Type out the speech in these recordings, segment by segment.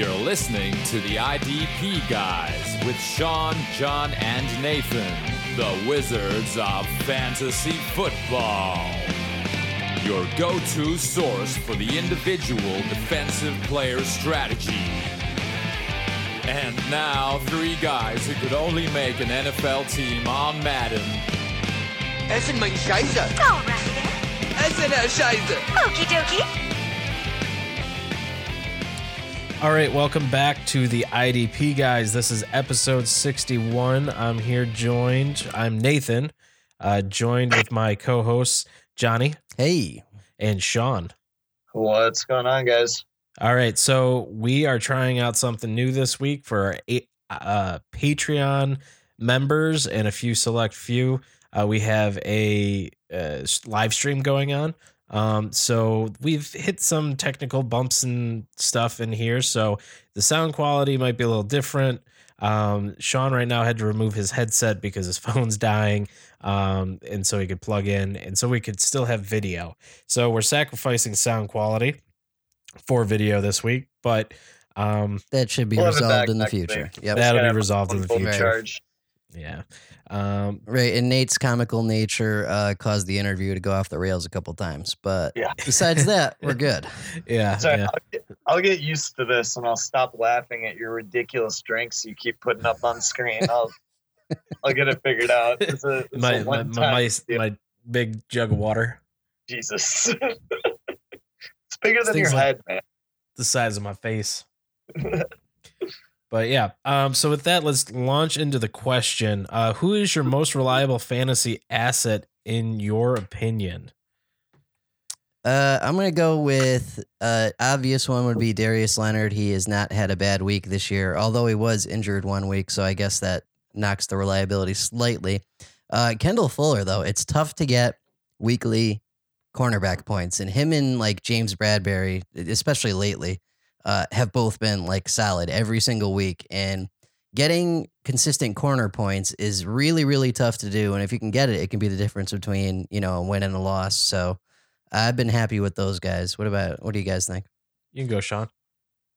You're listening to the IDP Guys with Sean, John, and Nathan, the Wizards of Fantasy Football. Your go to source for the individual defensive player strategy. And now, three guys who could only make an NFL team on Madden. Es sind mein Scheiße. Alright. Es sind der Scheiße. Okie dokie. All right, welcome back to the IDP guys. This is episode 61. I'm here joined, I'm Nathan, uh, joined with my co hosts, Johnny Hey, and Sean. What's going on, guys? All right, so we are trying out something new this week for our uh, Patreon members and a few select few. Uh, we have a uh, live stream going on. Um, so we've hit some technical bumps and stuff in here. So the sound quality might be a little different. Um, Sean right now had to remove his headset because his phone's dying. Um, and so he could plug in and so we could still have video. So we're sacrificing sound quality for video this week, but um, that should be We'll have it back resolved in the future. week. Yep. That'll be resolved in the future. Charge. Yeah. Um, Right, and Nate's comical nature uh, caused the interview to go off the rails a couple times, but Yeah. besides that, we're good. yeah. Sorry, yeah. I'll, get, I'll get used to this, and I'll stop laughing at your ridiculous drinks you keep putting up on screen. I'll I'll get it figured out. It's a, it's My, my, my, my, big jug of water, Jesus. it's bigger than your like- head, man. the size of my face. But yeah, um, so with that, let's launch into the question. Uh, who is your most reliable fantasy asset in your opinion? Uh, I'm gonna go with uh, obvious one would be Darius Leonard. He has not had a bad week this year, although he was injured one week, so I guess that knocks the reliability slightly. Uh, Kendall Fuller, though, it's tough to get weekly cornerback points, and him and like James Bradberry, especially lately, uh, have both been like solid every single week, and getting consistent corner points is really really tough to do. And if you can get it, it can be the difference between you know a win and a loss. So. I've been happy with those guys. What about what do you guys think? You can go, Sean.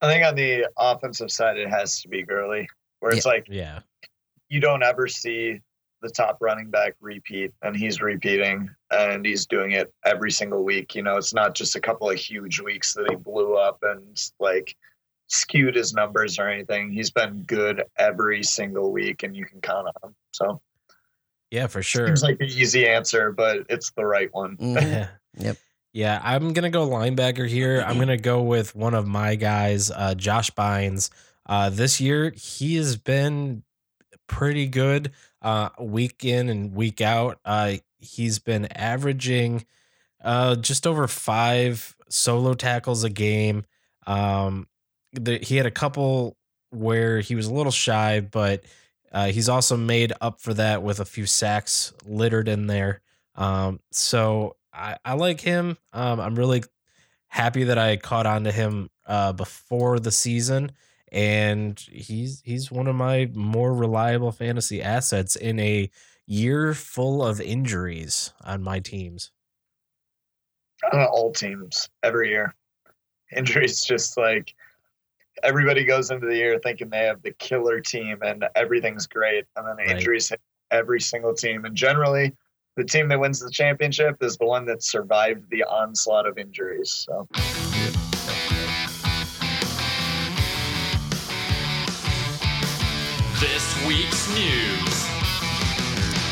I think on the offensive side, it has to be Gurley, where it's like Yeah, you don't ever see the top running back repeat, and he's repeating, and he's doing it every single week. You know, it's not just a couple of huge weeks that he blew up and like skewed his numbers or anything. He's been good every single week, and you can count on him. So yeah, for sure. seems like the easy answer, but it's the right one. Yeah. Yep. Yeah, I'm gonna go linebacker here. I'm gonna go with one of my guys, uh, Josh Bynes. Uh, this year he has been pretty good, uh, week in and week out. Uh, he's been averaging uh, just over five solo tackles a game. Um, the, he had a couple where he was a little shy, but uh, he's also made up for that with a few sacks littered in there. Um, so I, I like him. Um, I'm really happy that I caught on to him uh, before the season, and he's he's one of my more reliable fantasy assets in a year full of injuries on my teams. on all teams every year. Injuries just like everybody goes into the year thinking they have the killer team and everything's great, and then Right. injuries hit every single team. And generally, the team that wins the championship is the one that survived the onslaught of injuries. So This week's news.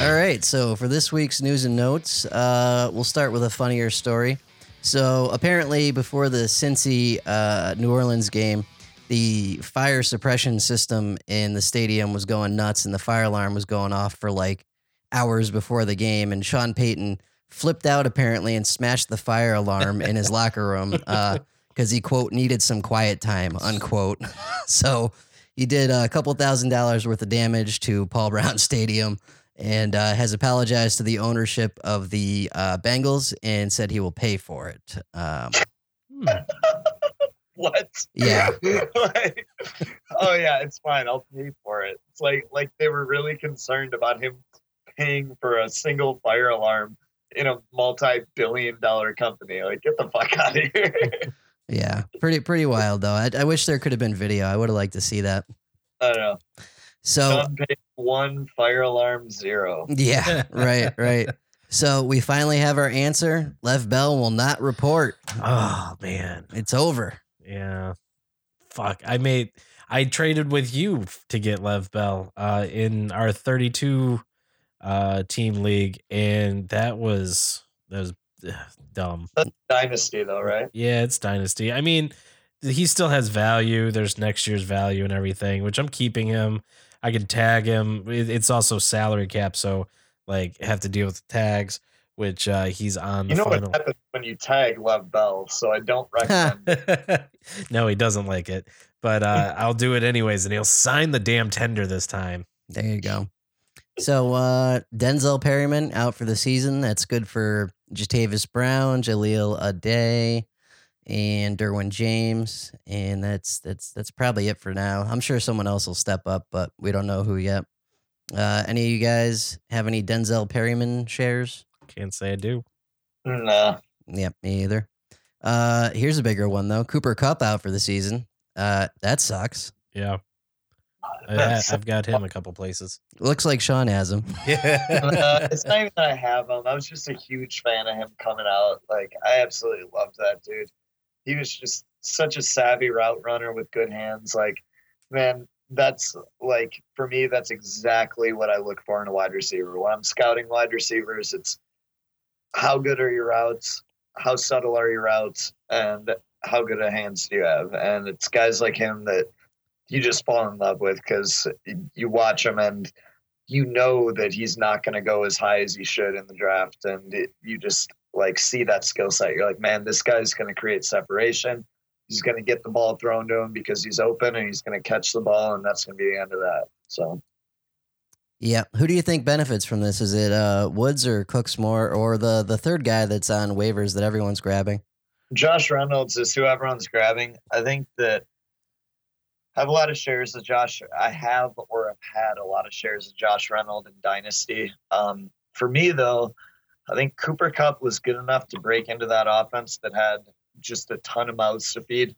All right, so for this week's news and notes, uh, we'll start with a funnier story. So apparently, before the Cincy uh, New Orleans game, the fire suppression system in the stadium was going nuts, and the fire alarm was going off for like hours before the game. And Sean Payton flipped out apparently and smashed the fire alarm in his locker room because he quote needed some quiet time unquote. so he did a couple thousand dollars worth of damage to Paul Brown Stadium and uh, has apologized to the ownership of the uh, Bengals and said he will pay for it. Um, Hmm. what? Yeah. Like, oh yeah, it's fine. I'll pay for it. It's like like they were really concerned about him paying for a single fire alarm in a multi-billion dollar company. Like, get the fuck out of here. Yeah, pretty pretty wild though. I, I wish there could have been video. I would have liked to see that. I don't know. So one, fire alarm zero. yeah, right, right. So we finally have our answer. Lev Bell will not report. Oh man. It's over. Yeah. Fuck. I made I traded with you to get Lev Bell uh in our 32 uh team league and that was that was ugh, dumb. Dynasty though, right? Yeah, it's dynasty. I mean, he still has value. There's next year's value and everything, which I'm keeping him. I can tag him. It's also salary cap, so like have to deal with the tags, which uh he's on the You know final. what happens when you tag Love Bell, so I don't recommend. no, he doesn't like it, but uh, I'll do it anyways, and he'll sign the damn tender this time. There you go. So uh Denzel Perryman out for the season. That's good for Jatavis Brown, Jaleel Ade, and Derwin James. And that's that's that's probably it for now. I'm sure someone else will step up, but we don't know who yet. Uh any of you guys have any Denzel Perryman shares? Can't say I do. nah. Yep, me either. Uh here's a bigger one though. Cooper Kupp out for the season. Uh that sucks. Yeah, I, I've got him a couple places. Looks like Sean has him. Uh, it's not even that I have him. I was just a huge fan of him coming out. Like I absolutely loved that dude. He was just such a savvy route runner with good hands. Like, man, that's like for me, that's exactly what I look for in a wide receiver. When I'm scouting wide receivers, it's how good are your routes, how subtle are your routes, and how good of hands do you have? And it's guys like him that you just fall in love with because you watch him and you know that he's not going to go as high as he should in the draft and it, you just like see that skill set you're like man this guy's going to create separation he's going to get the ball thrown to him because he's open and he's going to catch the ball and that's going to be the end of that so Yeah. Who do you think benefits from this? Is it uh, Woods or Cooks more, or the the third guy that's on waivers that everyone's grabbing? josh reynolds is who everyone's grabbing i think that I have a lot of shares of josh i have or have had a lot of shares of josh reynolds in dynasty um, for me though I think Cooper Kupp was good enough to break into that offense that had just a ton of mouths to feed.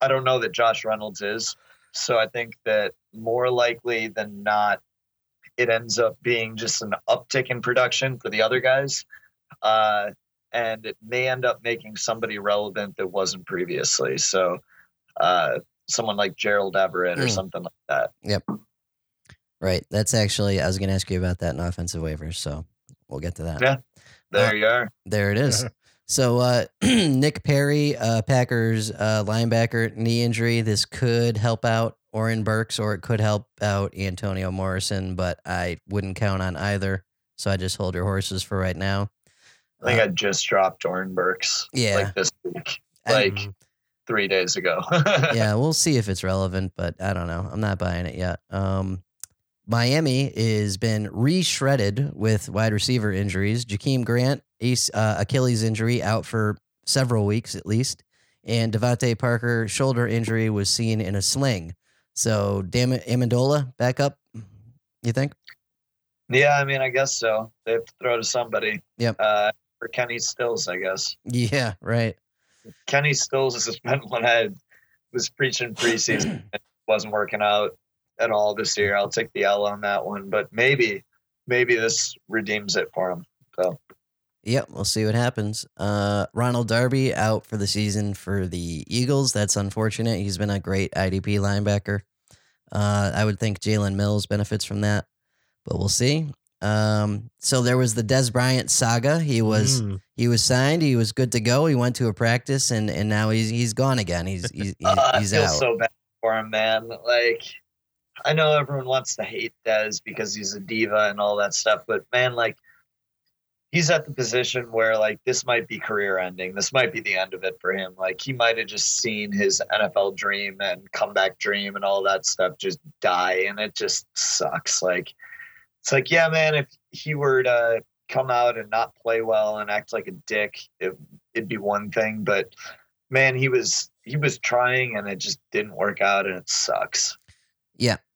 I don't know that Josh Reynolds is. So I think that more likely than not, it ends up being just an uptick in production for the other guys. Uh, and it may end up making somebody relevant that wasn't previously. So uh, someone like Gerald Everett or Mm. something like that. Yep. Right. That's actually I was going to ask you about that in offensive waivers, so we'll get to that. Yeah. There Uh, you are. There it is. So uh, Nick Perry, uh, Packers uh, linebacker knee injury. This could help out Oren Burks, or it could help out Antonio Morrison, but I wouldn't count on either. So I just hold your horses for right now. I think I just dropped Oren Burks Yeah. like this week, I- like Mhm. three days ago. yeah, we'll see if it's relevant, but I don't know. I'm not buying it yet. Um, Miami is been re-shredded with wide receiver injuries. Jakeem Grant, ace, uh, Achilles injury, out for several weeks at least, and DeVante Parker shoulder injury was seen in a sling. So, damn it, Amendola back up. You think? Yeah, I mean, I guess so. They have to throw to somebody. Yep. Uh, for Kenny Stills, I guess. Yeah, right. Kenny Stills has been when I was preaching preseason. it wasn't working out at all this year. I'll take the L on that one, but maybe, maybe this redeems it for him. So Yep, we'll see what happens. Uh, Ronald Darby out for the season for the Eagles. That's unfortunate. He's been a great IDP linebacker. Uh, I would think Jalen Mills benefits from that, but we'll see. Um, so there was the Dez Bryant saga. He was Mm. he was signed. He was good to go. He went to a practice, and and now he's he's gone again. He's he's he's, uh, he's I feel out. so bad for him, man. Like, I know everyone wants to hate Dez because he's a diva and all that stuff, but man, like, he's at the position where like this might be career ending. This might be the end of it for him. Like, he might have just seen his NFL dream and comeback dream and all that stuff just die, and it just sucks. Like, it's like, yeah, man, if he were to come out and not play well and act like a dick, it, it'd be one thing, but man, he was he was trying and it just didn't work out and it sucks.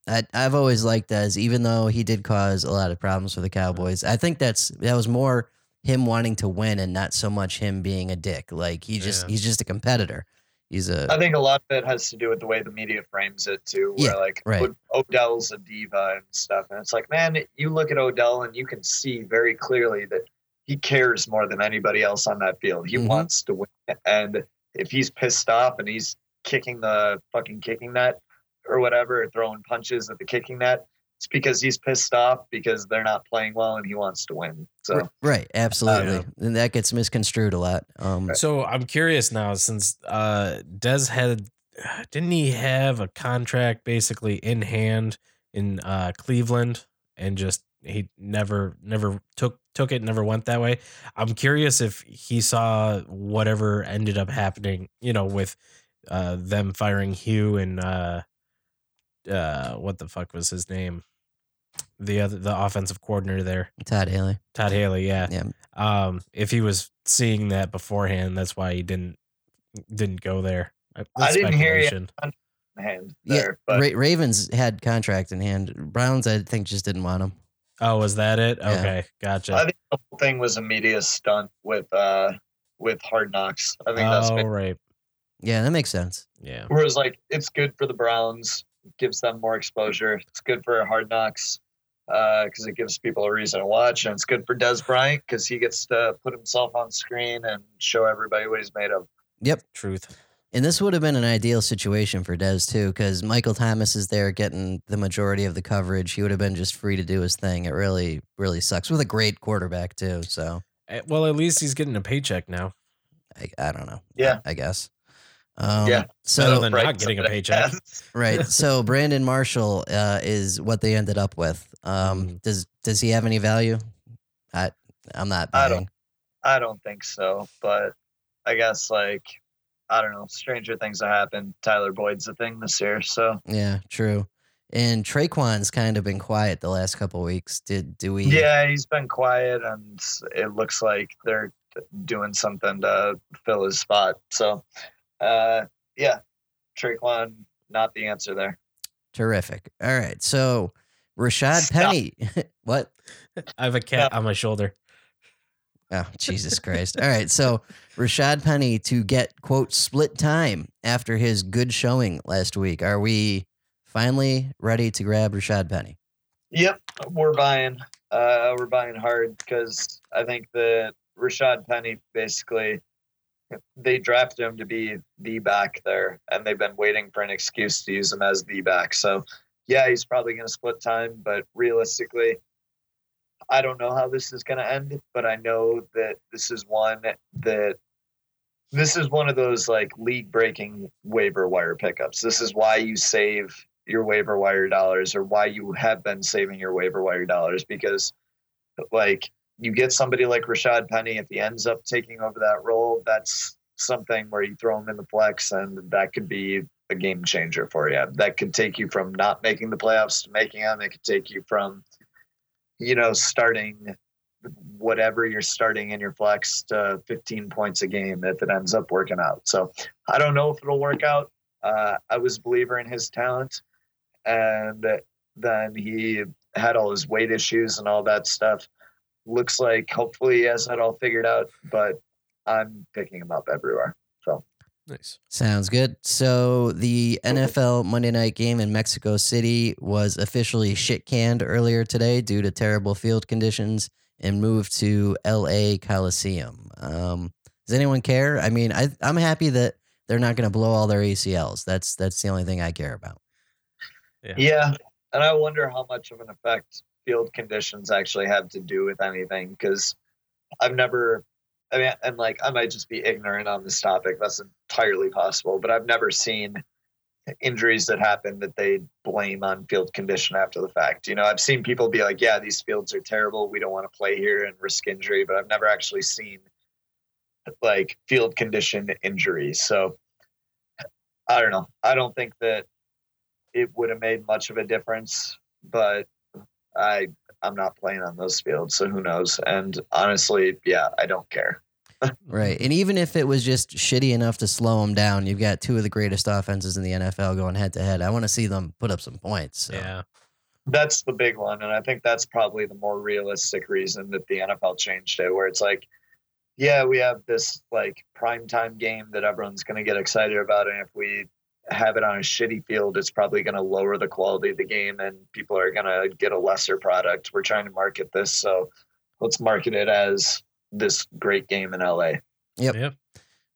I, I've always liked Dez, even though he did cause a lot of problems for the Cowboys. I think that's that was more him wanting to win and not so much him being a dick. Like he just Yeah. he's just a competitor. He's a I think a lot of it has to do with the way the media frames it too. Where Yeah, like right. Odell's a diva and stuff, and it's like, man, you look at Odell and you can see very clearly that he cares more than anybody else on that field. He Mhm. wants to win, and if he's pissed off and he's kicking the fucking kicking net or whatever, or throwing punches at the kicking net, it's because he's pissed off because they're not playing well and he wants to win. So right, absolutely, and that gets misconstrued a lot. Um, So I'm curious now, since uh Dez had didn't he have a contract basically in hand in uh Cleveland and just he never never took took it, never went that way. I'm curious if he saw whatever ended up happening, you know, with uh them firing Hue and uh uh what the fuck was his name? The other the offensive coordinator there. Todd Haley. Todd Haley, yeah. Yeah. Um, if he was seeing that beforehand, that's why he didn't didn't go there. Uh, I that's didn't hear you. speculation. hand Yeah, there, but Ra- Ravens had contract in hand. Browns, I think, just didn't want him. Oh, was that it? Yeah. Okay, gotcha. I think the whole thing was a media stunt with uh with Hard Knocks. I think that's oh, been, right. Yeah, that makes sense. Yeah. whereas like it's good for the Browns, gives them more exposure. It's good for Hard Knocks because it gives people a reason to watch, and it's good for Dez Bryant because he gets to put himself on screen and show everybody what he's made of. Yep, truth. And this would have been an ideal situation for Dez too, because Michael Thomas is there getting the majority of the coverage. He would have been just free to do his thing. It really, really sucks with a great quarterback too. So Eh, Well, at least he's getting a paycheck now. I, I don't know. Yeah. I guess. Um, Yeah. So than not getting a paycheck. right. So Brandon Marshall uh, is what they ended up with. Um, Mhm. Does does he have any value? I I'm not I don't- I don't think so, but I guess like I don't know. Stranger things have happened. Tyler Boyd's a thing this year, so Yeah, true. And Tre'Quan's kind of been quiet the last couple weeks. Did do we? Yeah, he's been quiet, and it looks like they're doing something to fill his spot. So, uh, yeah, Tre'Quan, not the answer there. Terrific. All right. So Rashad Stop. Penny. what? I have a cat on my shoulder. Oh, Jesus Christ. All right. So Rashad Penny to get, quote, split time after his good showing last week. Are we finally ready to grab Rashad Penny? Yep, we're buying. Uh, we're buying hard because I think that Rashad Penny basically they drafted him to be the back there, and they've been waiting for an excuse to use him as the back. So, yeah, he's probably going to split time, but realistically, I don't know how this is going to end. But I know that this is one that this is one of those like league breaking waiver wire pickups. This is why you save your waiver wire dollars or why you have been saving your waiver wire dollars because like you get somebody like Rashad Penny if he ends up taking over that role that's something where you throw him in the flex and that could be a game changer for you that could take you from not making the playoffs to making them it could take you from you know starting whatever you're starting in your flex to 15 points a game if it ends up working out. So I don't know if it'll work out. Uh, I was a believer in his talent and then he had all his weight issues and all that stuff. Looks like hopefully he has that all figured out, but I'm picking him up everywhere. So Nice. Sounds good. So the NFL Monday night game in Mexico City was officially shit canned earlier today due to terrible field conditions and moved to LA Coliseum. Um, does anyone care? I mean, I, I'm happy that they're not going to blow all their ACLs. That's that's the only thing I care about. Yeah. yeah, and I wonder how much of an effect field conditions actually have to do with anything because I've never. I mean, and like I might just be ignorant on this topic. That's entirely possible, but I've never seen injuries that happen that they blame on field condition after the fact. You know, I've seen people be like, "Yeah, these fields are terrible. We don't want to play here and risk injury," but I've never actually seen like field condition injuries. So I don't know. I don't think that it would have made much of a difference, but I I'm not playing on those fields, so who knows? And honestly, yeah, I don't care. Right. And even if it was just shitty enough to slow them down, you've got two of the greatest offenses in the NFL going head to head. I want to see them put up some points. So. Yeah. That's the big one, and I think that's probably the more realistic reason that the NFL changed it, where it's like, yeah, we have this like primetime game that everyone's going to get excited about, and if we have it on a shitty field, it's probably going to lower the quality of the game, and people are going to get a lesser product. We're trying to market this, so let's market it as this great game in LA. Yep. Yep.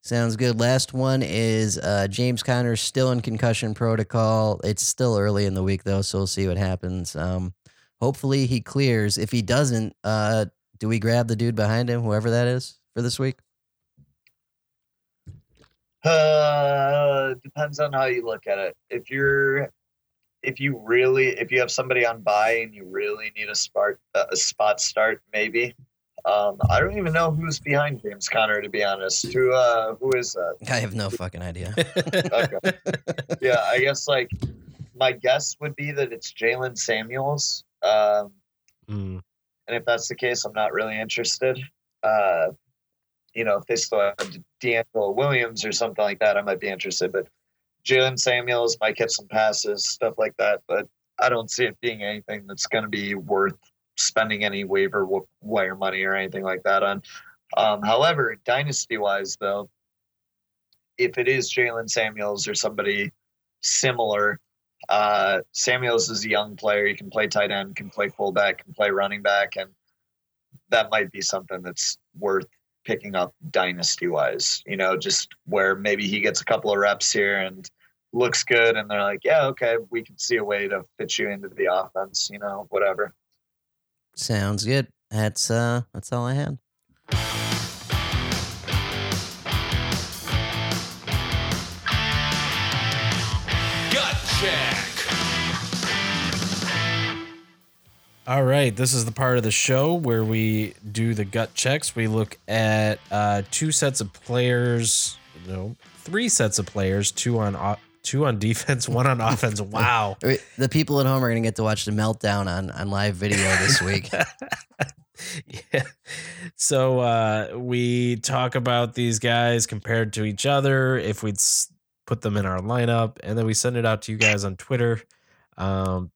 Sounds good. Last one is uh, James Conner still in concussion protocol. It's still early in the week though, so we'll see what happens. Um, hopefully he clears. If he doesn't, uh, do we grab the dude behind him, whoever that is, for this week? Uh, depends on how you look at it. If you're, if you really, if you have somebody on buy and you really need a spot, a spot start, maybe. Um, I don't even know who's behind James Conner, to be honest. Who, uh, who is that? I have no fucking idea. Okay. yeah, I guess like my guess would be that it's Jaylen Samuels. Um, Mm. and if that's the case, I'm not really interested. Uh, you know, if they still have DeAngelo Williams or something like that, I might be interested. But Jaylen Samuels might get some passes, stuff like that. But I don't see it being anything that's going to be worth spending any waiver wire money or anything like that on. Um, however, dynasty wise, though, if it is Jaylen Samuels or somebody similar, uh, Samuels is a young player. He can play tight end, can play fullback, can play running back, and that might be something that's worth picking up dynasty wise. You know, just where maybe he gets a couple of reps here and looks good, and they're like, yeah, okay, we can see a way to fit you into the offense. You know, whatever. Sounds good. That's uh, that's all I had. All right, this is the part of the show where we do the gut checks. We look at uh, two sets of players, no, three sets of players, two on o- two on defense, one on offense. Wow. The people at home are gonna get to watch the meltdown on on live video this week. yeah. So uh, we talk about these guys compared to each other, if we'd s- put them in our lineup, and then we send it out to you guys on Twitter. Um,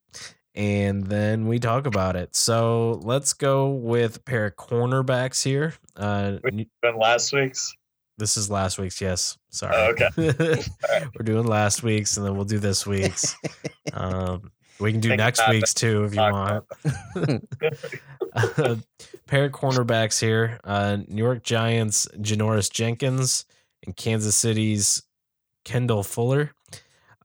and then we talk about it. So let's go with a pair of cornerbacks here. Uh, Been last week's. this is last week's, yes. Sorry. Oh, okay. We're doing last week's, and then we'll do this week's. Um, we can do Think next week's too if you want. uh, pair of cornerbacks here. Uh, New York Giants, Janoris Jenkins, and Kansas City's Kendall Fuller.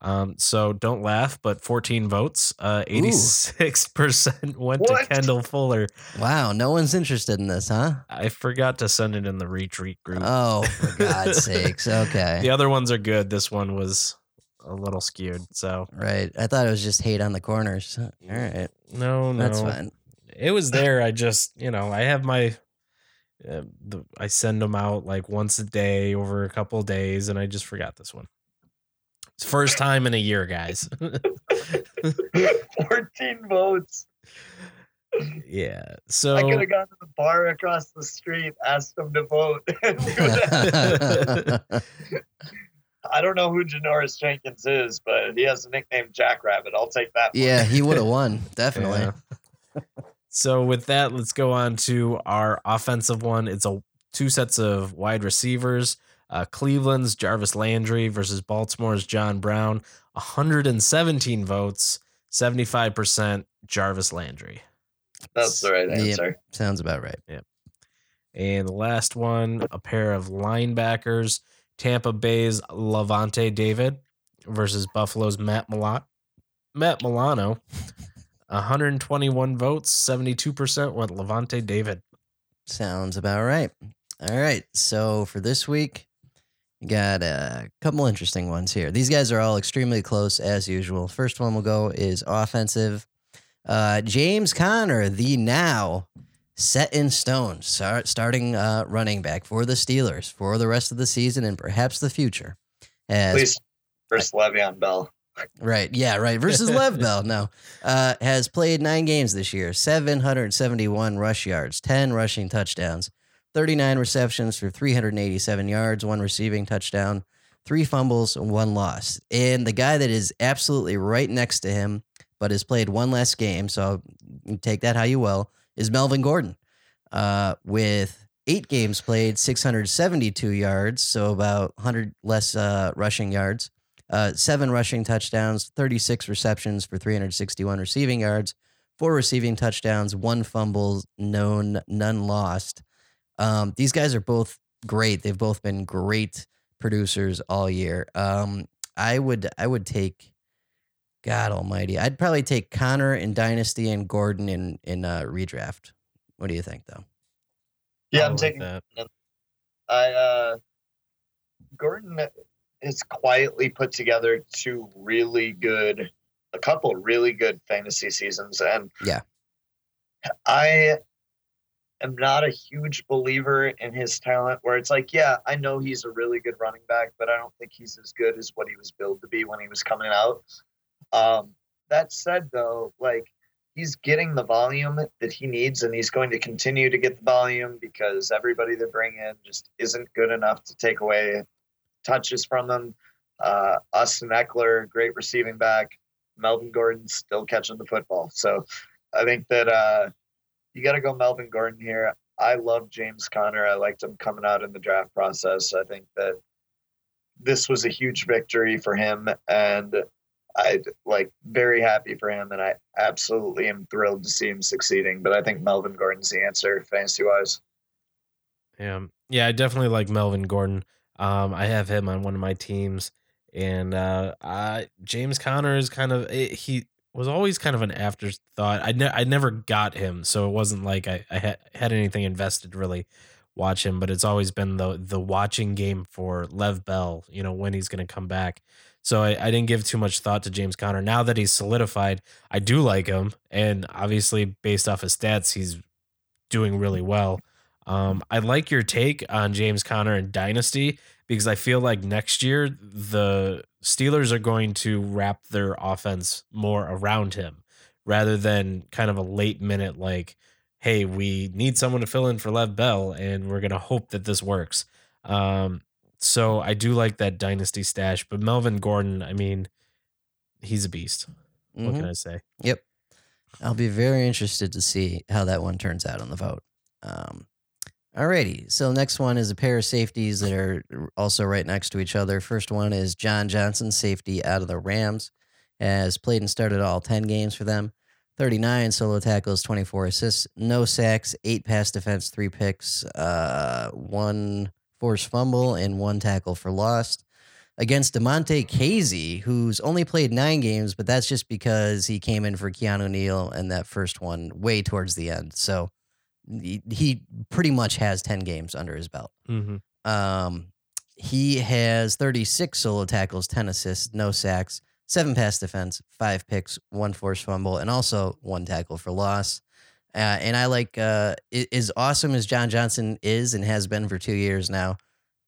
Um, so don't laugh, but 14 votes. Uh, 86% went to Kendall Fuller. wow, no one's interested in this, huh? I forgot to send it in the retreat group. Oh, for God's sakes. Okay. the other ones are good. This one was a little skewed. So Right. I thought it was just hate on the corners. All right. no, no, That's fine. it was there. I just, you know, I have my, uh, the, I send them out like once a day over a couple of days, and I just forgot this one. It's first time in a year, guys. 14 votes. yeah. So I could have gone to the bar across the street, asked them to vote. I don't know who Janoris Jenkins is, but he has a nickname Jackrabbit. I'll take that. one. yeah, he would have won. Definitely. Yeah. so with that, let's go on to our offensive one. It's a two sets of wide receivers. Uh, Cleveland's Jarvis Landry versus Baltimore's John Brown. 117 votes, 75% Jarvis Landry. That's the right Yep. answer. Sounds about right. Yep. And the last one, a pair of linebackers, Tampa Bay's Lavonte David versus Buffalo's Matt Milano. Matt Milano, 121 votes, 72% went Lavonte David. Sounds about right. All right. So for this week, we got a couple interesting ones here. These guys are all extremely close as usual. First one we'll go is offensive. Uh, James Conner, the now set in stone start, starting uh, running back for the Steelers for the rest of the season and perhaps the future. Has Please, first Le'Veon Bell. Right. Yeah. Right. Versus Lev Bell. No. Uh, has played nine games this year, 771 rush yards, 10 rushing touchdowns, 39 receptions for 387 yards, one receiving touchdown, three fumbles, and one loss. And the guy that is absolutely right next to him, but has played one less game, so take that how you will, is Melvin Gordon. Uh, with eight games played, 672 yards, so about 100 less uh, rushing yards, uh, seven rushing touchdowns, 36 receptions for 361 receiving yards, four receiving touchdowns, one fumble, known, none lost. Um, these guys are both great. They've both been great producers all year. Um, I would I would take God Almighty. I'd probably take Conner in Dynasty and Gordon in in uh, redraft. What do you think, though? Yeah, I I'm like taking. that. I uh, Gordon has quietly put together two really good, a couple really good fantasy seasons, and Yeah. I am not a huge believer in his talent. Where it's like, yeah, I know he's a really good running back, but I don't think he's as good as what he was billed to be when he was coming out. Um, that said, though, like he's getting the volume that he needs, and he's going to continue to get the volume because everybody they bring in just isn't good enough to take away touches from them. Uh, Austin Ekeler, great receiving back. Melvin Gordon still catching the football. So I think that uh, you got to go Melvin Gordon here. I love James Conner. I liked him coming out in the draft process. I think that this was a huge victory for him, and I like very happy for him, and I absolutely am thrilled to see him succeeding. But I think Melvin Gordon's the answer fantasy wise. Yeah, yeah, I definitely like Melvin Gordon. Um, I have him on one of my teams, and uh, I, James Conner is kind of eh, he was always kind of an afterthought. I ne- I never got him, so it wasn't like I, I had, had anything invested really watch him. But it's always been the the watching game for Lev Bell. You know when he's going to come back. So I, I didn't give too much thought to James Conner. Now that he's solidified, I do like him, and obviously based off his stats, he's doing really well. Um, I like your take on James Conner and Dynasty because I feel like next year the Steelers are going to wrap their offense more around him rather than kind of a late minute like, hey, we need someone to fill in for Lev Bell and we're gonna hope that this works. Um, so I do like that Dynasty stash, but Melvin Gordon, I mean, he's a beast. What Mhm. can I say? Yep. I'll be very interested to see how that one turns out on the vote. Um, alrighty. So next one is a pair of safeties that are also right next to each other. First one is John Johnson, safety out of the Rams, has played and started all 10 games for them. 39 solo tackles, 24 assists, no sacks, eight pass defense, three picks, uh, one forced fumble, and one tackle for loss against Damontae Kazee, who's only played nine games, but that's just because he came in for Keanu Neal and that first one way towards the end. So he, he pretty much has 10 games under his belt. Mm-hmm. Um, he has 36 solo tackles, 10 assists, no sacks, seven pass defense, five picks, one forced fumble, and also one tackle for loss. Uh, and I like uh, as awesome as John Johnson is and has been for two years now.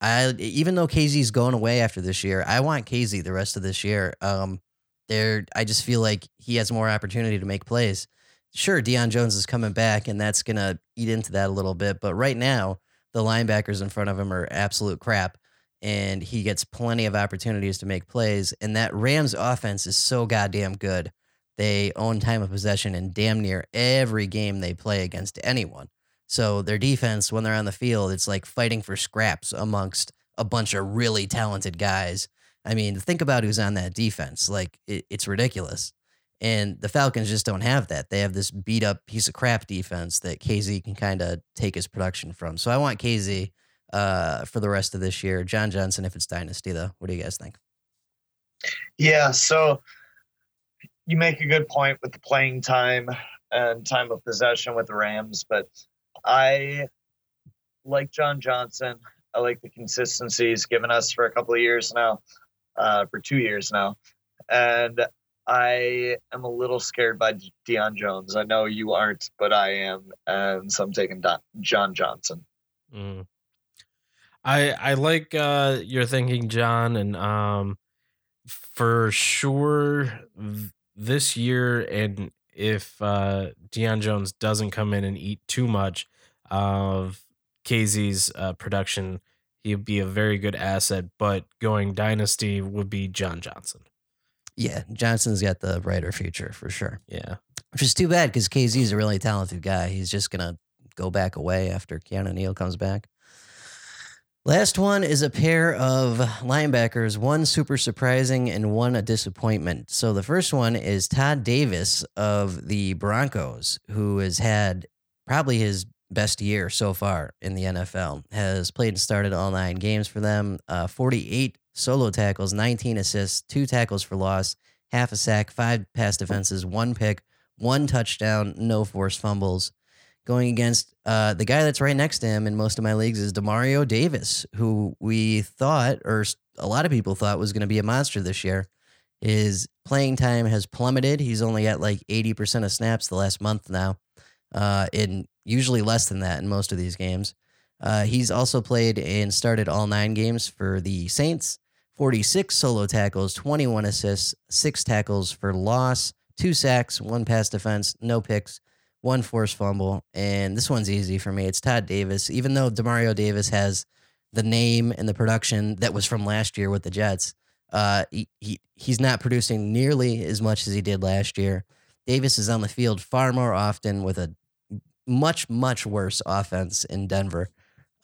I even though Kazee's going away after this year, I want Kazee the rest of this year. Um, there, I just feel like he has more opportunity to make plays. Sure, Deion Jones is coming back, and that's gonna eat into that a little bit. But right now, the linebackers in front of him are absolute crap, and he gets plenty of opportunities to make plays. And that Rams offense is so goddamn good. They own time of possession in damn near every game they play against anyone. So their defense, when they're on the field, it's like fighting for scraps amongst a bunch of really talented guys. I mean, think about who's on that defense. Like it, it's ridiculous. And the Falcons just don't have that. They have this beat up piece of crap defense that Kazee can kind of take his production from. So I want Kazee uh, for the rest of this year. John Johnson, if it's dynasty, though. What do you guys think? Yeah, so you make a good point with the playing time and time of possession with the Rams, but I like John Johnson. I like the consistency he's given us for a couple of years now, uh, for two years now. And I am a little scared by Deion Jones. I know you aren't, but I am. And so I'm taking Don- John Johnson. Mm. I I like uh your thinking, John, and um for sure th- this year and if uh Deion Jones doesn't come in and eat too much of Kazee's uh, production, he'd be a very good asset. But going dynasty would be John Johnson. Yeah, Johnson's got the brighter future for sure. Yeah. Which is too bad because Kazee's a really talented guy. He's just gonna go back away after Keanu Neal comes back. Last one is a pair of linebackers, one super surprising and one a disappointment. So the first one is Todd Davis of the Broncos, who has had probably his best year so far in the NFL. Has played and started all nine games for them, uh, 48 solo tackles, 19 assists, two tackles for loss, half a sack, five pass defenses, one pick, one touchdown, no forced fumbles going against uh, the guy that's right next to him in most of my leagues is Demario Davis, who we thought, or a lot of people thought, was going to be a monster this year. His playing time has plummeted. He's only at like 80% of snaps the last month now, uh, and usually less than that in most of these games. Uh, he's also played and started all nine games for the Saints. 46 solo tackles, 21 assists, six tackles for loss, two sacks, one pass defense, no picks, one forced fumble, and this one's easy for me. It's Todd Davis. Even though Demario Davis has the name and the production that was from last year with the Jets, uh, he, he he's not producing nearly as much as he did last year. Davis is on the field far more often with a much much worse offense in Denver,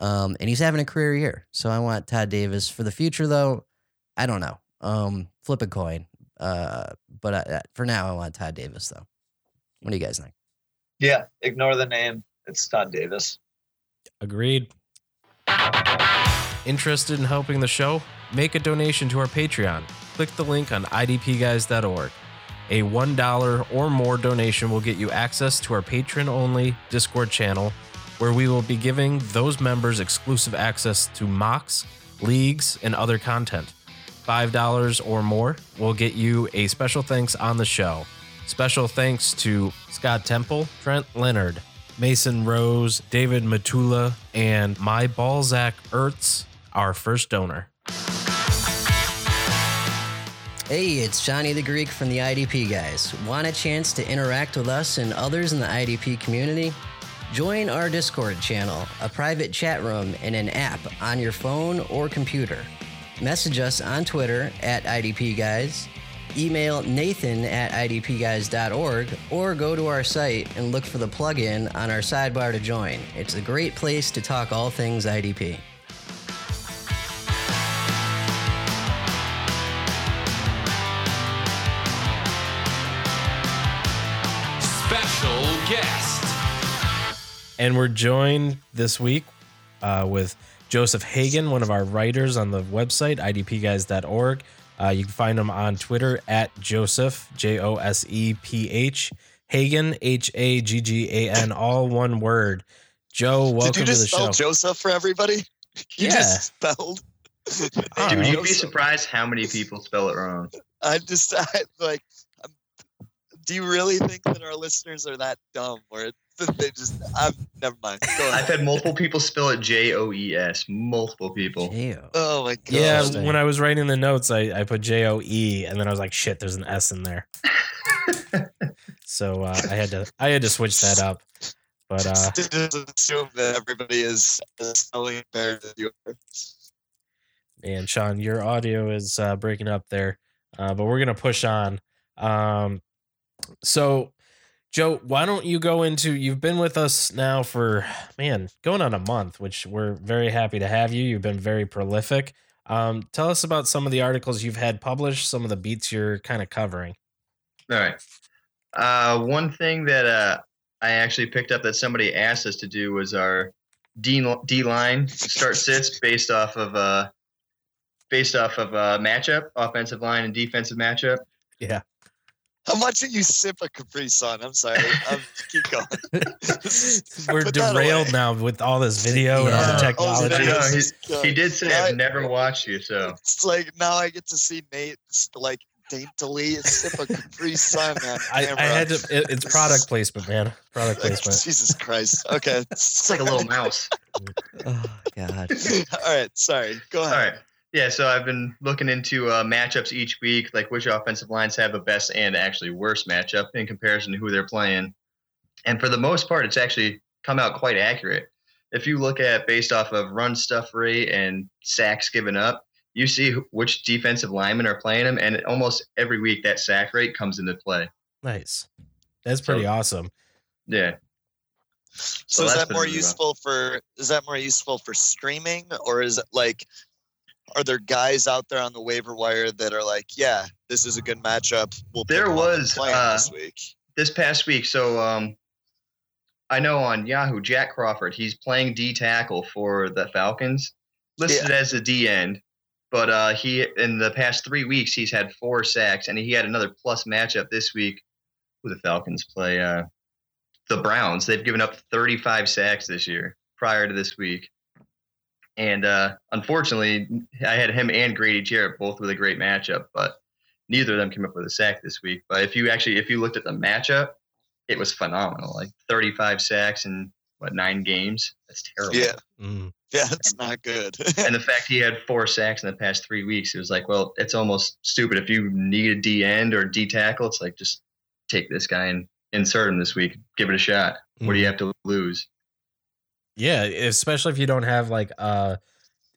um, and he's having a career year. So I want Todd Davis for the future, though. I don't know. Um, flip a coin. Uh, but I, for now, I want Todd Davis though. What do you guys think? Yeah, ignore the name. It's Todd Davis. Agreed. Interested in helping the show? Make a donation to our Patreon. Click the link on idpguys.org. A $1 or more donation will get you access to our patron only Discord channel, where we will be giving those members exclusive access to mocks, leagues, and other content. $5 or more will get you a special thanks on the show. Special thanks to Scott Temple, Trent Leonard, Mason Rose, David Matula, and my Balzac Ertz, our first donor. Hey, it's Johnny the Greek from the IDP guys. Want a chance to interact with us and others in the IDP community? Join our Discord channel, a private chat room, and an app on your phone or computer. Message us on Twitter at IDP guys, email nathan at idpguys.org, or go to our site and look for the plugin on our sidebar to join. It's a great place to talk all things IDP. Special guest. And we're joined this week uh, with Joseph Haggan, one of our writers on the website, idpguys.org. Uh, you can find him on Twitter at Joseph, J O S E P H, Haggan, H A G G A N, all one word. Joe, welcome Did you to the just spell show. Joseph for everybody? You Yeah. just spelled. Don't Dude, know. you'd be surprised how many people spell it wrong. I just I, like. I'm, do you really think that our listeners are that dumb, or they just? I'm never mind. Go I've had multiple people spell it J O E S. Multiple people. Ew. Oh my god. Yeah, when I was writing the notes, I, I put J O E, and then I was like, "Shit, there's an S in there." so uh, I had to I had to switch that up. But uh, Just assume that everybody is is spelling better than you are. and Sean, your audio is uh, breaking up there, uh, but we're gonna push on. Um, so, Joe, why don't you go into? You've been with us now for man, going on a month, which we're very happy to have you. You've been very prolific. Um, tell us about some of the articles you've had published, some of the beats you're kind of covering. All right. Uh, one thing that uh, I actually picked up that somebody asked us to do was our D D line start sits based off of uh, based off of a matchup, offensive line and defensive matchup. Yeah. How much do you sip a Capri Sun? I'm sorry. I'm, keep going. We're Put derailed now with all this video and all Yeah. the Oh, No, technology. no, he, he did say I- I've never watched you, so It's like now I get to see Nate like daintily sip a Capri Sun on I, camera. I had to. It, it's product placement, man. Product placement. Jesus Christ. Okay. it's like a little mouse. Oh, God. All right. Sorry. Go ahead. right. Yeah, so I've been looking into uh, matchups each week, like which offensive lines have the best and actually worst matchup in comparison to who they're playing. And for the most part, it's actually come out quite accurate. If you look at based off of run stuff rate and sacks given up, you see which defensive linemen are playing them, and almost every week that sack rate comes into play. Nice. That's pretty So- awesome. Yeah. So Well, is that more really rough. useful for is that more useful for streaming or is it like are there guys out there on the waiver wire that are like, yeah, this is a good matchup. We'll There him up and was, uh, this week. This past week, so um, I know on Yahoo, Jack Crawford, he's playing D tackle for the Falcons, listed as a D end. But uh, he in the past three weeks he's had four sacks, and he had another plus matchup this week. Who the Falcons play? Uh, the Browns. They've given up 35 sacks this year prior to this week. And uh, unfortunately, I had him and Grady Jarrett both with a great matchup, but neither of them came up with a sack this week. But if you actually, if you looked at the matchup, it was phenomenal. Like 35 sacks in what nine games? That's terrible. Yeah. Mm. Yeah, it's not good. And the fact he had four sacks in the past three weeks, it was like, well, it's almost stupid. If you need a D end or D tackle, it's like just take this guy and insert him this week. Give it a shot. What do you have to lose? Yeah, especially if you don't have like a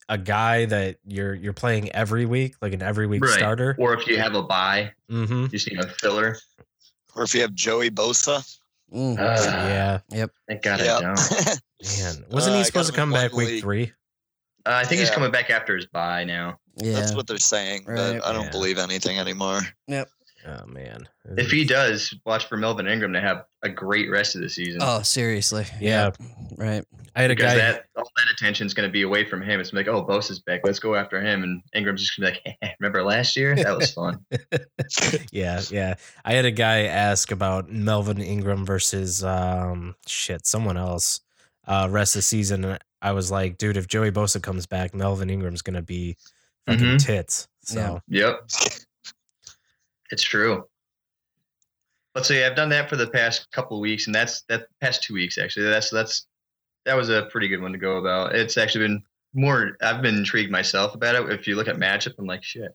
a guy that you're you're playing every week, like an every week Right. starter. Or if you have a buy, Mm-hmm. you see a filler. or if you have Joey Bosa. Mm. Uh, Yeah, Thank God Yep. I don't. man. Wasn't Uh, he supposed to come back one week league. three? Uh, I think he's coming back after his bye now. Yeah. That's what they're saying, Right. but I don't Yeah. believe anything anymore. Oh man. If he does, watch for Melvin Ingram to have a great rest of the season. oh, seriously. Yeah. Right. I had a because guy. that all that attention is going to be away from him. It's like, oh, Bosa's back. Let's go after him. And Ingram's just going to be like, remember last year? That was fun. yeah, yeah. I had a guy ask about Melvin Ingram versus um shit, someone else. Uh rest of the season. And I was like, dude, if Joey Bosa comes back, Melvin Ingram's gonna be fucking Mhm. tits. So Yeah. Yep. It's true. Let's see. I've done that for the past couple of weeks, and that's that past two weeks actually. That's that's that was a pretty good one to go about. It's actually been more. I've been intrigued myself about it. If you look at matchup, I'm like shit.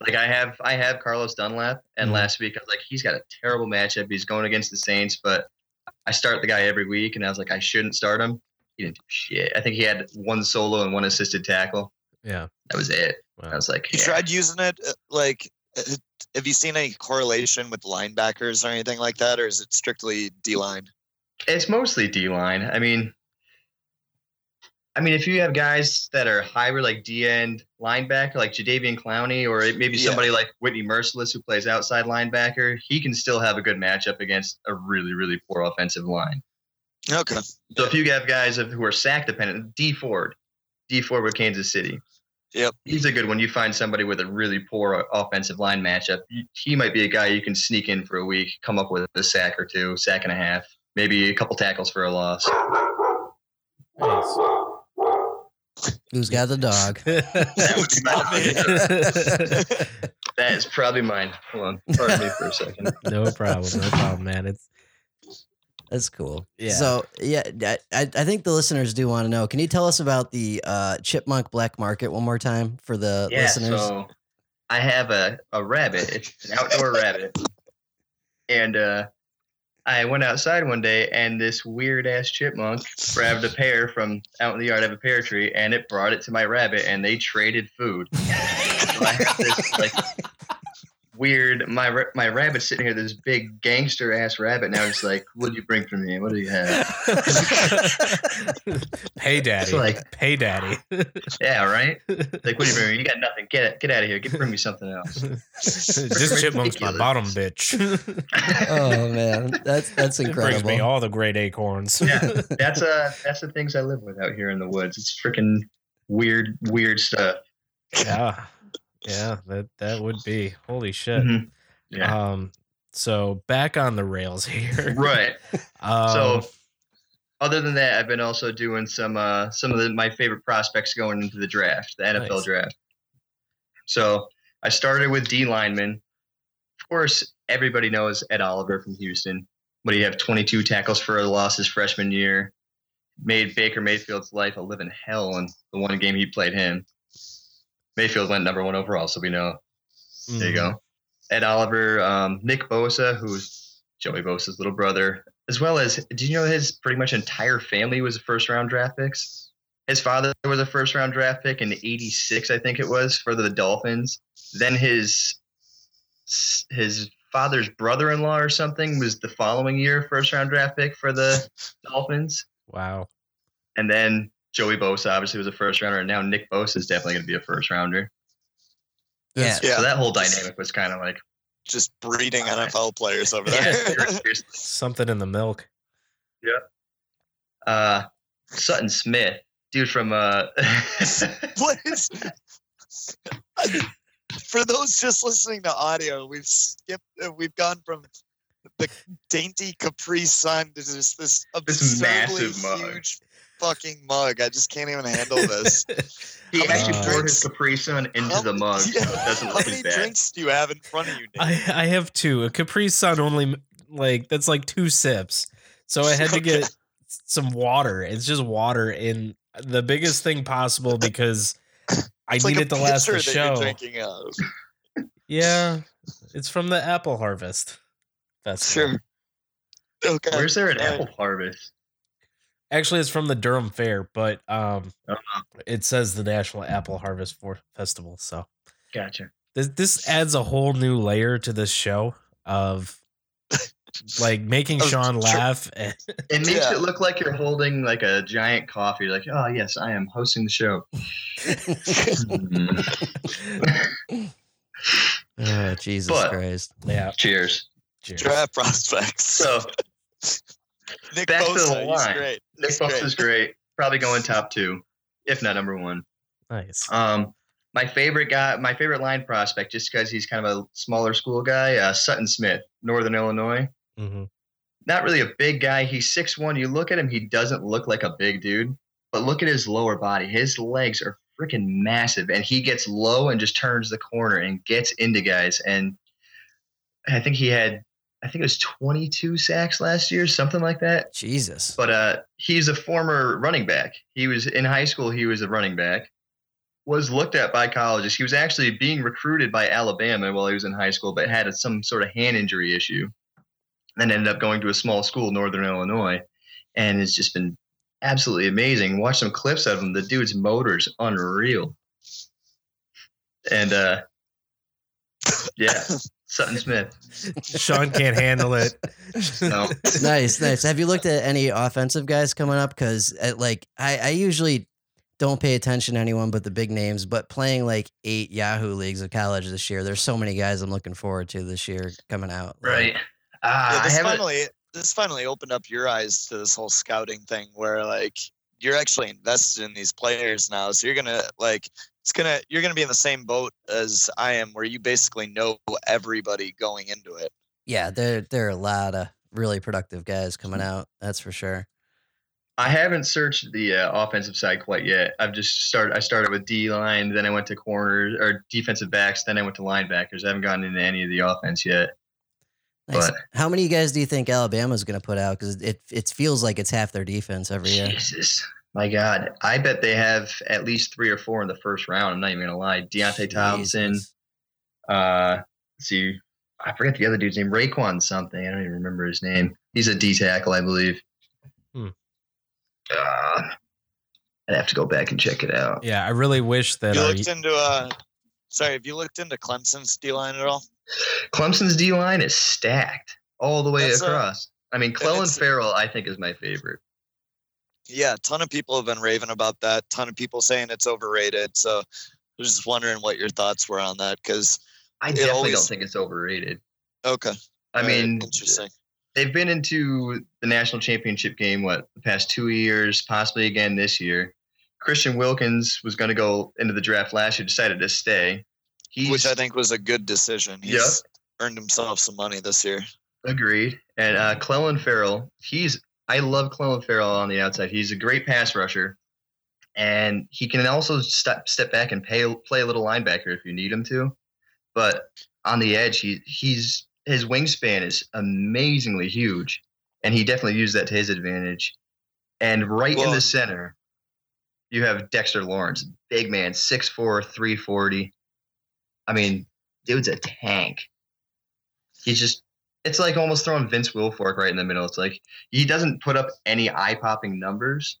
Like I have I have Carlos Dunlap, and Mhm. last week I was like, he's got a terrible matchup. He's going against the Saints, but I start the guy every week, and I was like, I shouldn't start him. He didn't do shit. I think he had one solo and one assisted tackle. yeah. That was it. I was like, You yeah. tried using it uh, like uh, have you seen any correlation with linebackers or anything like that, or is it strictly D line? It's mostly D line. I mean, I mean, if you have guys that are hybrid, like D end linebacker, like Jadeveon Clowney, or maybe Yeah. somebody like Whitney Mercilus who plays outside linebacker, he can still have a good matchup against a really, really poor offensive line. Okay. So if you have guys who are sack dependent, Dee Ford, Dee Ford with Kansas City. Yep. He's a good one. You find somebody with a really poor offensive line matchup. He might be a guy you can sneak in for a week, come up with a sack or two, sack and a half, maybe a couple tackles for a loss. Nice. Who's got the dog? That would be my That is probably mine. Hold on. Pardon me for a second. no problem. No problem, man. It's That's cool. Yeah. So yeah, I, I think the listeners do want to know. Can you tell us about the uh, chipmunk black market one more time for the Yeah, listeners? so I have a, a rabbit. It's an outdoor rabbit. And uh, I went outside one day and this weird ass chipmunk grabbed a pear from out in the yard. of a pear tree and it brought it to my rabbit and they traded food. so I have this like weird my my rabbit's sitting here, this big gangster ass rabbit. Now it's like, what do you bring for me? What do you have? pay daddy. It's like- pay daddy. Yeah, right? Like, what do you bring me? You got nothing. Get it. Get out of here. Get bring me something else. this chipmunk's my bottom bitch. oh man, that's that's It brings me incredible. all the great acorns. Yeah, that's uh that's the things I live with out here in the woods. It's freaking weird, weird stuff. yeah. Yeah, that that would be. Holy shit. Mhm. Yeah. Um so back on the rails here. right. Um, So other than that, I've been also doing some uh some of the, my favorite prospects going into the draft, the NFL Nice. draft. So I started with D lineman. Of course, everybody knows Ed Oliver from Houston. But he have 22 tackles for a loss his freshman year. Made Baker Mayfield's life a living hell in the one game he played him. Mayfield went number one overall, so we know There you mm, go. Ed Oliver, um, Nick Bosa, who's Joey Bosa's little brother, as well as did you know his pretty much entire family was first round draft picks? his father was a first round draft pick in '86, I think it was, for the Dolphins. Then his his father's brother in law or something was the following year first round draft pick for the Dolphins. Wow. And then Joey Bosa obviously was a first rounder, and now Nick Bosa is definitely going to be a first rounder. Yeah. Yeah. So that whole dynamic was kind of like Just breeding Alright. NFL players over there. seriously. Something in the milk. uh, Sutton Smith, dude from uh, what is for those just listening to audio we've skipped uh, we've gone from the dainty capri sun to just this This absurdly massive mug. Huge fucking mug i just can't even handle this he How many actually poured his drinks- Capri Sun into How- the mug, so it doesn't how look many bad. drinks do you have in front of you Nick? I I have two. A Capri Sun only like that's like two sips. So I had to get some water. It's just water in the biggest thing possible because I It's like need it to last pitcher the show. drinking of. Yeah, it's from the Apple Harvest That's sure okay Where's there an All right. apple harvest? Actually, it's from the Durham Fair, but um, Uh-huh. it says the National Apple Harvest for Festival. So Gotcha. this this adds a whole new layer to this show of like making Sean tr- laugh. And, It makes Yeah. it look like you're holding like a giant coffee. Like, oh yes, I am hosting the show. Mm. Oh, Jesus But- Christ. yeah, Cheers. cheers. draft prospects So Nick back to the Bosa, he's line. Nick Bosa is great. Probably going top two, if not number one. nice. Um, my favorite guy, my favorite line prospect, just because he's kind of a smaller school guy, uh, Sutton Smith, Northern Illinois. hmm Not really a big guy. He's six one. You look at him, he doesn't look like a big dude, but look at his lower body. His legs are freaking massive, and he gets low and just turns the corner and gets into guys. And I think he had, I think it was 22 sacks last year, something like that. Jesus. But uh, he's a former running back. He was in high school. He was a running back. Was looked at by colleges. He was actually being recruited by Alabama while he was in high school, but had some sort of hand injury issue. Then ended up going to a small school, in Northern Illinois, and it's just been absolutely amazing. Watch some clips of him. The dude's motor's unreal. And uh, yeah, Sutton Smith. Sean can't handle it. No, nice, nice. Have you looked at any offensive guys coming up? Because like I, I usually don't pay attention to anyone but the big names. But playing like eight Yahoo leagues of college this year, there's so many guys I'm looking forward to this year coming out. Right. Yeah, Uh, I this haven't. finally this finally opened up your eyes to this whole scouting thing where like you're actually invested in these players now. So you're gonna like it's gonna you're gonna be in the same boat as I am where you basically know everybody going into it. yeah, there there are a lot of really productive guys coming out. That's for sure. I haven't searched the uh, offensive side quite yet. I've just started. I started with D line, then I went to corners or defensive backs, then I went to linebackers. I haven't gotten into any of the offense yet. Nice. But- How many guys do you think Alabama's going to put out? Because it it feels like it's half their defense every year. Jesus, my God! I bet they have at least three or four in the first round. I'm not even gonna lie. Deionte Thompson. Uh, let's see, I forget the other dude's name. Raekwon something. I don't even remember his name. He's a D tackle, I believe. Hmm. Uh, I'd have to go back and check it out. Yeah, I really wish that you our, looked into uh sorry, have you looked into Clemson's D line at all? Clemson's D line is stacked all the way That's, uh, across. I mean, Clelin Ferrell, I think, is my favorite. Yeah, a ton of people have been raving about that. ton of people saying it's overrated. So I was just wondering what your thoughts were on that. Because I definitely always- don't think it's overrated. okay, I all right, mean, interesting. they've been into the national championship game what the past two years, possibly again this year. Christian Wilkins was going to go into the draft last year, decided to stay. He's Which I think was a good decision. He's earned himself some money this year. agreed. And uh, Clelin Ferrell, he's I love Clelin Ferrell on the outside. He's a great pass rusher, and he can also step step back and pay, play a little linebacker if you need him to. But on the edge, he he's his wingspan is amazingly huge, and he definitely used that to his advantage. And right in the center, you have Dexter Lawrence, big man, 6'4", 340. I mean, dude's a tank. He's just it's like almost throwing Vince Wilfork right in the middle. It's like he doesn't put up any eye popping numbers,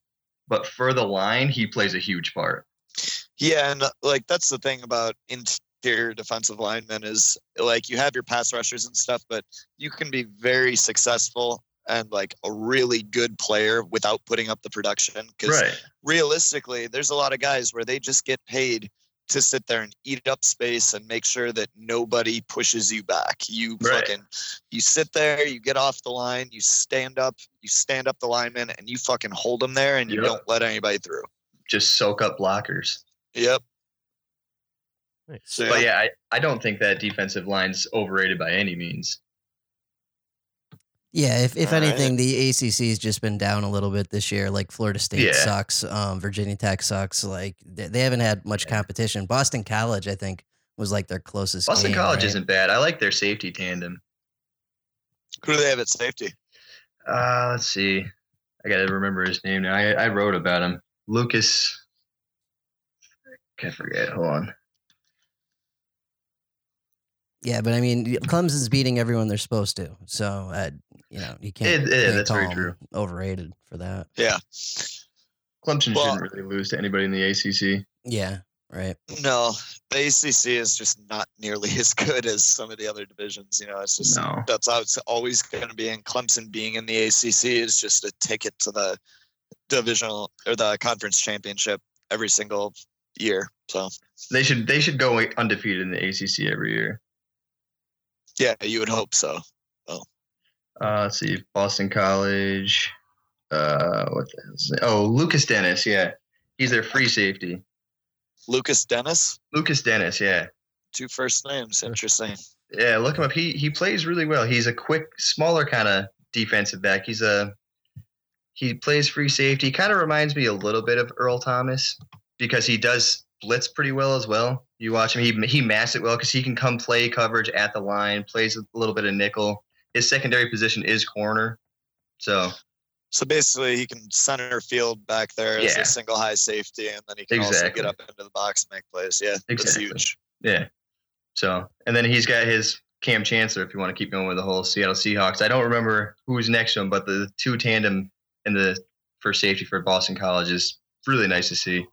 but for the line, he plays a huge part. Yeah, and like that's the thing about interior defensive linemen is like you have your pass rushers and stuff, but you can be very successful and like a really good player without putting up the production. Because Right. realistically, there's a lot of guys where they just get paid to sit there and eat up space and make sure that nobody pushes you back. You Right. fucking you sit there, you get off the line, you stand up, you stand up the lineman, and you fucking hold them there, and you Yep. don't let anybody through. Just soak up blockers. Yep. Nice. So But yeah, I, I don't think that defensive line's overrated by any means. Yeah, if, if All right. anything, the ACC has just been down a little bit this year. Like Florida State Yeah. sucks, um, Virginia Tech sucks. Like they, they haven't had much competition. Boston College, I think, was like their closest. Boston game, College right? isn't bad. I like their safety tandem. Who do they have at safety? Uh, let's see. I gotta remember his name now. I, I wrote about him. Lukas. Can't forget. Hold on. Yeah, but I mean, Clemson's beating everyone they're supposed to. So, uh, you know, you can't. It- yeah, can't that's very call 'em true. Overrated for that. Yeah. Clemson Well- shouldn't really lose to anybody in the ACC. Yeah, right. No, the ACC is just not nearly as good as some of the other divisions. You know, it's just No. that's how it's always going to be. And Clemson being in the ACC is just a ticket to the divisional or the conference championship every single year. So They should they should go undefeated in the ACC every year. yeah, you would hope so. Uh, let's see, Boston College. Uh, what the hell is it? Oh, Lukas Denis. Yeah, he's their free safety. Lukas Denis, Lukas Denis. Yeah, two first names. Interesting. yeah. Look him up. He he plays really well. He's a quick, smaller kind of defensive back. He's a he plays free safety. Kind of reminds me a little bit of Earl Thomas because he does blitz pretty well as well. You watch him. He he masks it well because he can come play coverage at the line. Plays a little bit of nickel. His secondary position is corner. So So basically, he can center field back there as a single high safety, and then he can also Exactly. get up into the box and make plays. Yeah, that's Exactly. huge. Yeah. So, and then he's got his Kam Chancellor, if you want to keep going with the whole Seattle Seahawks. I don't remember who's next to him, but the two tandem in the for safety for Boston College is really nice to see.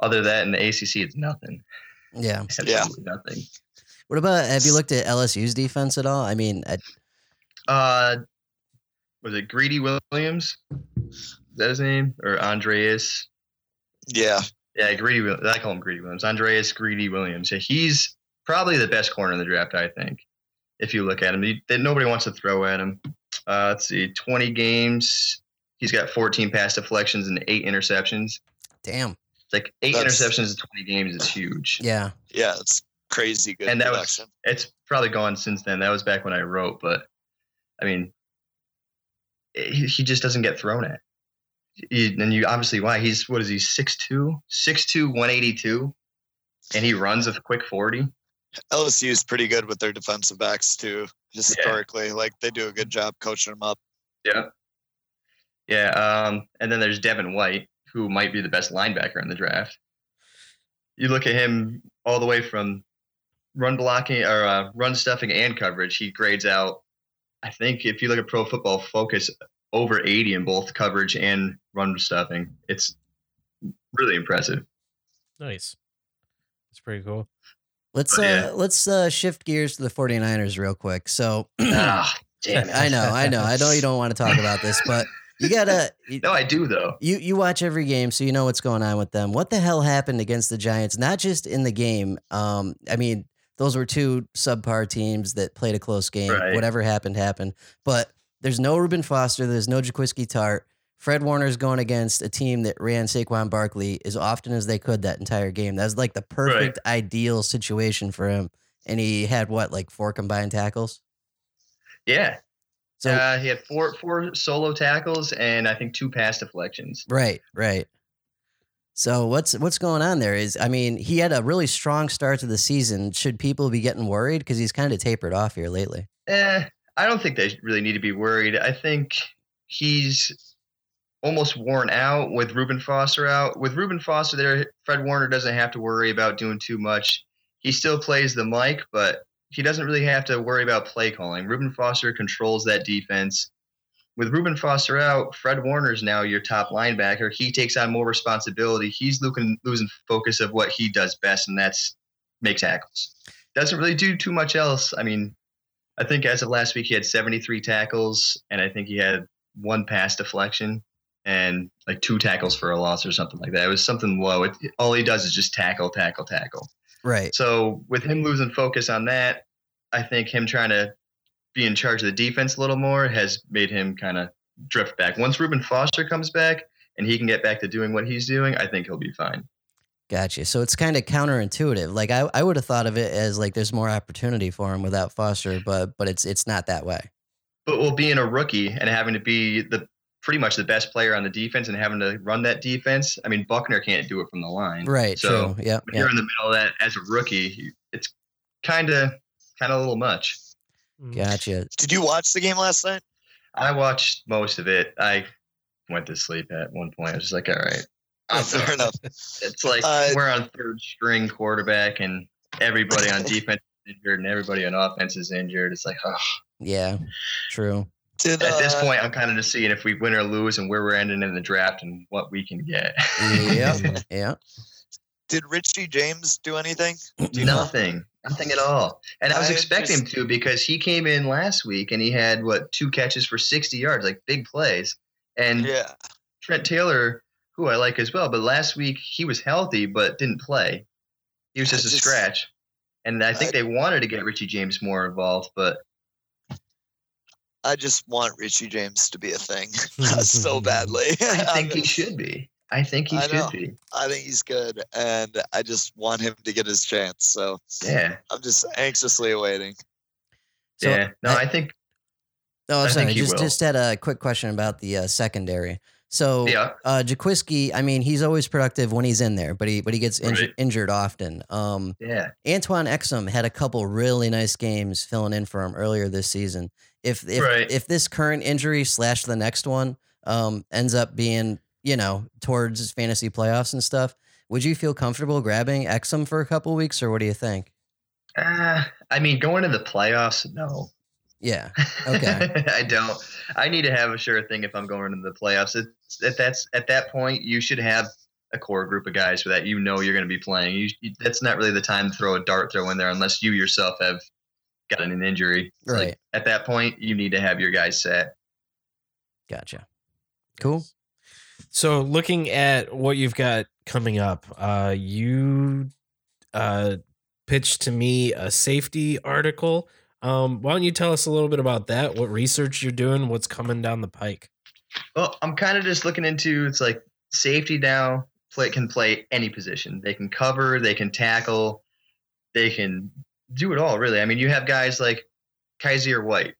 Other than that, in the ACC, it's nothing. Yeah. Absolutely nothing. What about? Have you looked at LSU's defense at all? I mean, I, Uh, was it Greedy Williams? Is that his name? Or Andraez? Yeah, Yeah, Greedy. Wil- I call him Greedy Williams. Andraez Greedy Williams. Yeah, he's probably the best corner in the draft, I think. If you look at him, he, that nobody wants to throw at him. Uh, let's see, 20 games. He's got 14 pass deflections and eight interceptions. damn. It's like eight That's- interceptions in 20 games is huge. Yeah. yeah, it's crazy good and that production. was it's probably gone since then. That was back when I wrote, but I mean, he, he just doesn't get thrown at. He, and you obviously why he's what is he 6'2", 6'2", 182, and he runs a quick 40. LSU is pretty good with their defensive backs too. Historically, like they do a good job coaching them up. Yeah. Yeah. Um, and then there's Devin White, who might be the best linebacker in the draft. You look at him all the way from run blocking or uh, run stuffing and coverage. He grades out, I think, if you look at Pro Football Focus, over 80 in both coverage and run stuffing. It's really impressive. Nice. That's pretty cool. Let's uh yeah. let's uh shift gears to the 49ers real quick. So ah, damn it. I know, I know. I know you don't want to talk about this, but you gotta you, No, I do though. you you watch every game, so you know what's going on with them. What the hell happened against the Giants? Not just in the game. Um, I mean, those were two subpar teams that played a close game. Right. Whatever happened, happened. But there's no Reuben Foster. There's no Jaquiski Tartt. Fred Warner's going against a team that ran Saquon Barkley as often as they could that entire game. That was like the perfect, ideal situation for him. And he had what, like four combined tackles? Yeah. So uh, he had four four solo tackles and I think two pass deflections. Right, right. So what's what's going on there? Is I mean, he had a really strong start to the season. Should people be getting worried because he's kind of tapered off here lately? Eh, I don't think they really need to be worried. I think he's almost worn out with Reuben Foster out. With Reuben Foster there, Fred Warner doesn't have to worry about doing too much. He still plays the mic, but he doesn't really have to worry about play calling. Reuben Foster controls that defense. With Reuben Foster out, Fred Warner's now your top linebacker. He takes on more responsibility. He's losing losing focus of what he does best, and that's make tackles. Doesn't really do too much else. I mean, I think as of last week he had 73 tackles, and I think he had one pass deflection and like two tackles for a loss or something like that. It was something low. It, all he does is just tackle, tackle, tackle. Right. So with him losing focus on that, I think him trying to be in charge of the defense a little more has made him kind of drift back. Once Reuben Foster comes back and he can get back to doing what he's doing, I think he'll be fine. Gotcha. So it's kind of counterintuitive. Like I, I would have thought of it as like there's more opportunity for him without Foster, but but it's it's not that way. But well, being a rookie and having to be the pretty much the best player on the defense and having to run that defense, I mean Buckner can't do it from the line. Right. So. Yeah. when yeah. you're in the middle of that as a rookie, it's kind of kind of a little much. Gotcha. Did you watch the game last night? I watched most of it. I went to sleep at one point. I was just like, all right. I'm fair done. enough. It's like Uh, we're on third string quarterback and everybody on defense is injured and everybody on offense is injured. It's like, oh. Yeah. True. Did, At this uh, point, I'm kind of just seeing if we win or lose and where we're ending in the draft and what we can get. Yeah. yeah. did Richie James do anything? Do you know? Nothing. Nothing at all. And I was I expecting him to because he came in last week and he had what two catches for 60 yards, like big plays. And Yeah. Trent Taylor, who I like as well, but last week he was healthy but didn't play. He was I just a scratch. And I think I- they wanted to get Richie James more involved, but I just want Richie James to be a thing so badly. I think he should be. I think he I know. should be. I think he's good, and I just want him to get his chance. So Yeah. I'm just anxiously awaiting. So yeah. No, I- I, think Oh, I sorry. think he Just just had a quick question about the uh, secondary. So yeah. uh Jaquiski, I mean, he's always productive when he's in there, but he but he gets inju- Right. injured often. Um Yeah. Antoine Exum had a couple really nice games filling in for him earlier this season. If if Right. if this current injury slash the next one um ends up being, you know, towards fantasy playoffs and stuff, would you feel comfortable grabbing Exum for a couple weeks or what do you think? Uh, I mean, going to the playoffs, no. Yeah. Okay. I don't. I need to have a sure thing if I'm going into the playoffs. It's, at that's at that point, you should have a core group of guys for that you know you're going to be playing. You, you- that's not really the time to throw a dart throw in there unless you yourself have gotten an injury. It's like, Right. at that point, you need to have your guys set. Gotcha. Cool. So looking at what you've got coming up, uh, you uh, pitched to me a safety article. Um, why don't you tell us a little bit about that? What research you're doing? What's coming down the pike? Well, I'm kind of just looking into it's like safety now play can play any position. They can cover, they can tackle, they can do it all really. I mean, you have guys like Kyzir White,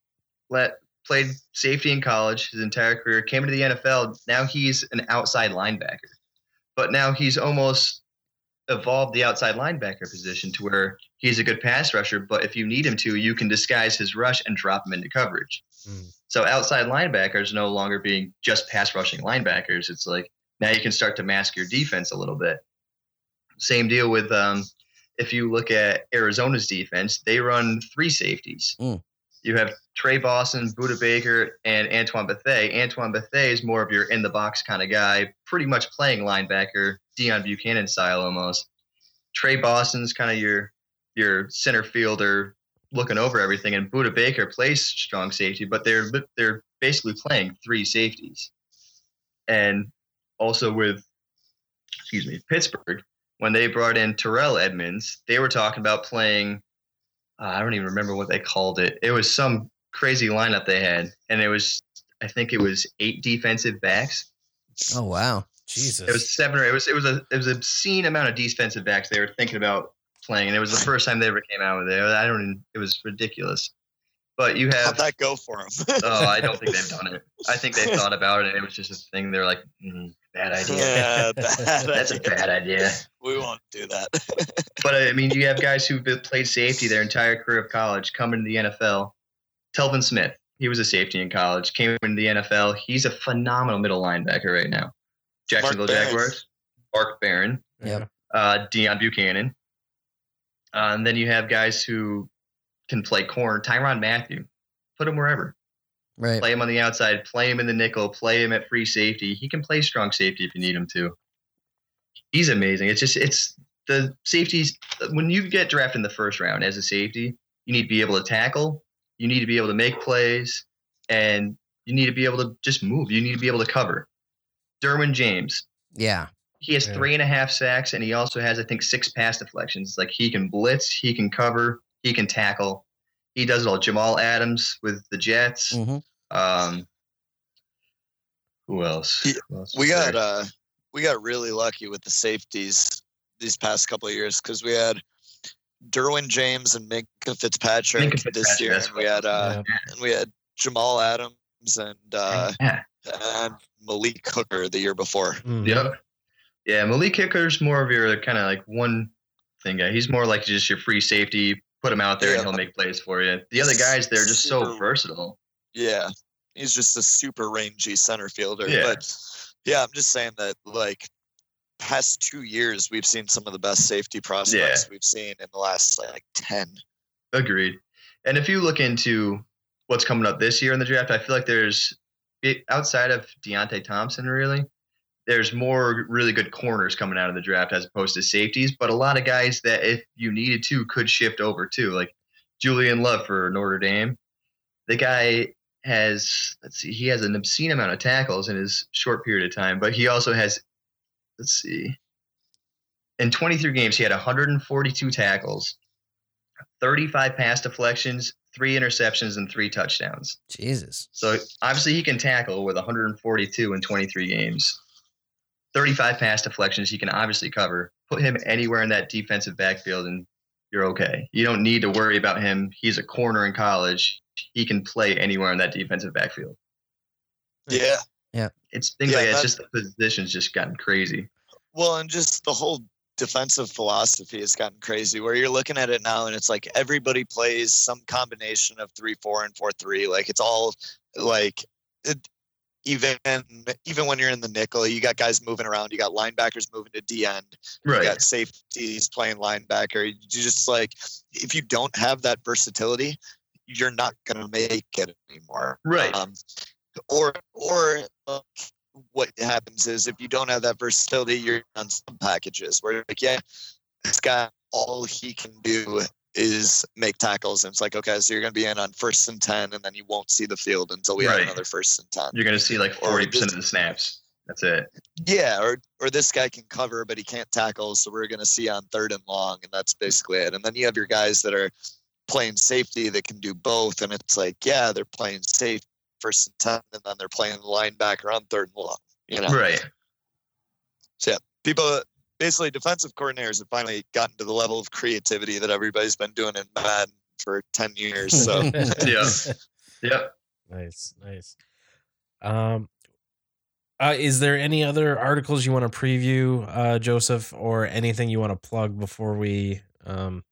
let played safety in college his entire career, came into the NFL. Now he's an outside linebacker, but now he's almost evolved the outside linebacker position to where he's a good pass rusher. But if you need him to, you can disguise his rush and drop him into coverage. Mm. So outside linebackers no longer being just pass rushing linebackers. It's like now you can start to mask your defense a little bit. Same deal with um, if you look at Arizona's defense, they run three safeties. Mm. You have Tre Boston, Budda Baker, and Antoine Bethea. Antoine Bethea is more of your in the box kind of guy, pretty much playing linebacker, Deone Bucannon style almost. Tre Boston's kind of your your center fielder, looking over everything, and Budda Baker plays strong safety, but they're they're basically playing three safeties. And also with, excuse me, Pittsburgh, when they brought in Terrell Edmunds, they were talking about playing. Uh, I don't even remember what they called it. It was some crazy lineup they had, and it was I think it was eight defensive backs. Oh wow. Jesus. It was seven or it was it was a it was a obscene amount of defensive backs they were thinking about playing, and it was the first time they ever came out with it. I don't. It was ridiculous. But you How'd have. that go for him? oh, I don't think they've done it. I think they thought about it, and it was just a thing. They're like, mm, bad idea. yeah, bad That's a bad idea. We won't do that. But I mean, you have guys who've played safety their entire career of college, come into the NFL. Telvin Smith, he was a safety in college, came into the NFL. He's a phenomenal middle linebacker right now. Jacksonville Barron. Jaguars, Mark Barron, Yep. uh, Deone Bucannon. Uh, and then you have guys who can play corner. Tyrann Mathieu, put him wherever. Right. Play him on the outside, play him in the nickel, play him at free safety. He can play strong safety if you need him to. He's amazing. It's just it's the safeties when you get drafted in the first round as a safety, you need to be able to tackle, you need to be able to make plays, and you need to be able to just move. You need to be able to cover. Derwin James, Yeah. he has Yeah. three and a half sacks, and he also has, I think, six pass deflections. Like he can blitz, he can cover, he can tackle. He does it all. Jamal Adams with the Jets. hmm Um, who else? Yeah, Who else we got uh we got really lucky with the safeties these past couple of years because we had Derwin James and Minkah Fitzpatrick Minkah this year, and we had uh, and we had Jamal Adams and uh, yeah. and Malik Hooker the year before. Mhm. Yep. Yeah, Malik Hooker's more of your kind of like one thing guy. He's more like just your free safety. Put him out there Yeah. and he'll make plays for you. The other guys, they're just so versatile. Yeah, he's just a super rangy center fielder. Yeah. But yeah, I'm just saying that like past two years we've seen some of the best safety prospects we've seen in the last like ten. Agreed. And if you look into what's coming up this year in the draft, I feel like there's it, outside of Deionte Thompson, really, there's more really good corners coming out of the draft as opposed to safeties. But a lot of guys that, if you needed to, could shift over too, like Julian Love for Notre Dame. The guy has, let's see, he has an obscene amount of tackles in his short period of time, but he also has, let's see, in 23 games, he had 142 tackles, 35 pass deflections, three interceptions, and three touchdowns. Jesus. So obviously he can tackle with 142 in 23 games. 35 pass deflections he can obviously cover. Put him anywhere in that defensive backfield and you're okay. You don't need to worry about him. He's a corner in college. He can play anywhere in that defensive backfield. Yeah. Yeah. It's things Yeah, like that. It's that- just the position's just gotten crazy. Well, and just the whole defensive philosophy has gotten crazy where you're looking at it now and it's like everybody plays some combination of 3-4 and 4-3 like it's all like it, even even when you're in the nickel you got guys moving around you got linebackers moving to D end Right. you got safeties playing linebacker you just like if you don't have that versatility you're not going to make it anymore Right. um, or or uh, what happens is if you don't have that versatility, you're on some packages where like, yeah, this guy all he can do is make tackles, and it's like okay, so you're gonna be in on first and ten, and then you won't see the field until we have another first and ten. You're going to see like 40% just- of the snaps. That's it. Yeah, or or this guy can cover, but he can't tackle, so we're gonna see on third and long, and that's basically it. And then you have your guys that are playing safety that can do both, and it's like yeah, they're playing safe first and ten, and then they're playing linebacker on third and long. You know, Right. So yeah, people basically defensive coordinators have finally gotten to the level of creativity that everybody's been doing in Madden for 10 years. So Yeah. Yep. Nice, nice. Um, uh, is there any other articles you want to preview, uh, Joseph, or anything you want to plug before we um,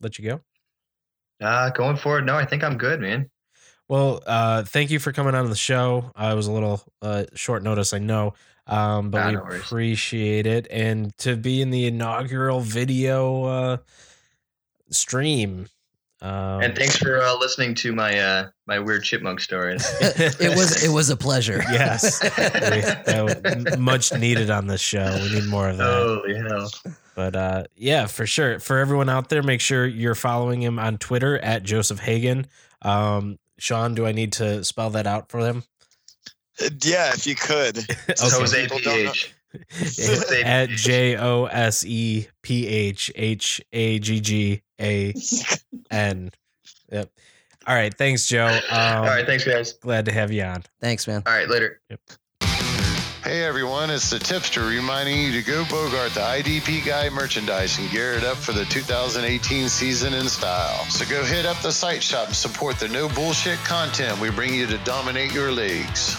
let you go? Uh, going forward, no, I think I'm good, man. Well, uh, thank you for coming on the show. Uh, it was a little uh, short notice, I know, um, but Ah, we no appreciate it. And to be in the inaugural video uh, stream. Um, And thanks for uh, listening to my uh, my weird chipmunk stories. it was it was a pleasure. yes, we- that was much needed on this show. We need more of that. Holy hell! But uh, yeah, for sure. For everyone out there, make sure you're following him on Twitter at Joseph Haggan. Um, Sean, do I need to spell that out for them? yeah, if you could. It's Okay. Jose People don't know- PH. at J O S E P H H A G G A N. Yep. All right. Thanks, Joe. Um, All right, thanks, guys. Glad to have you on. Thanks, man. All right, later. Hey everyone, it's the tipster reminding you to go Bogart the IDP Guy merchandise and gear it up for the 2018 season in style. So go hit up the site shop and support the no bullshit content we bring you to dominate your leagues.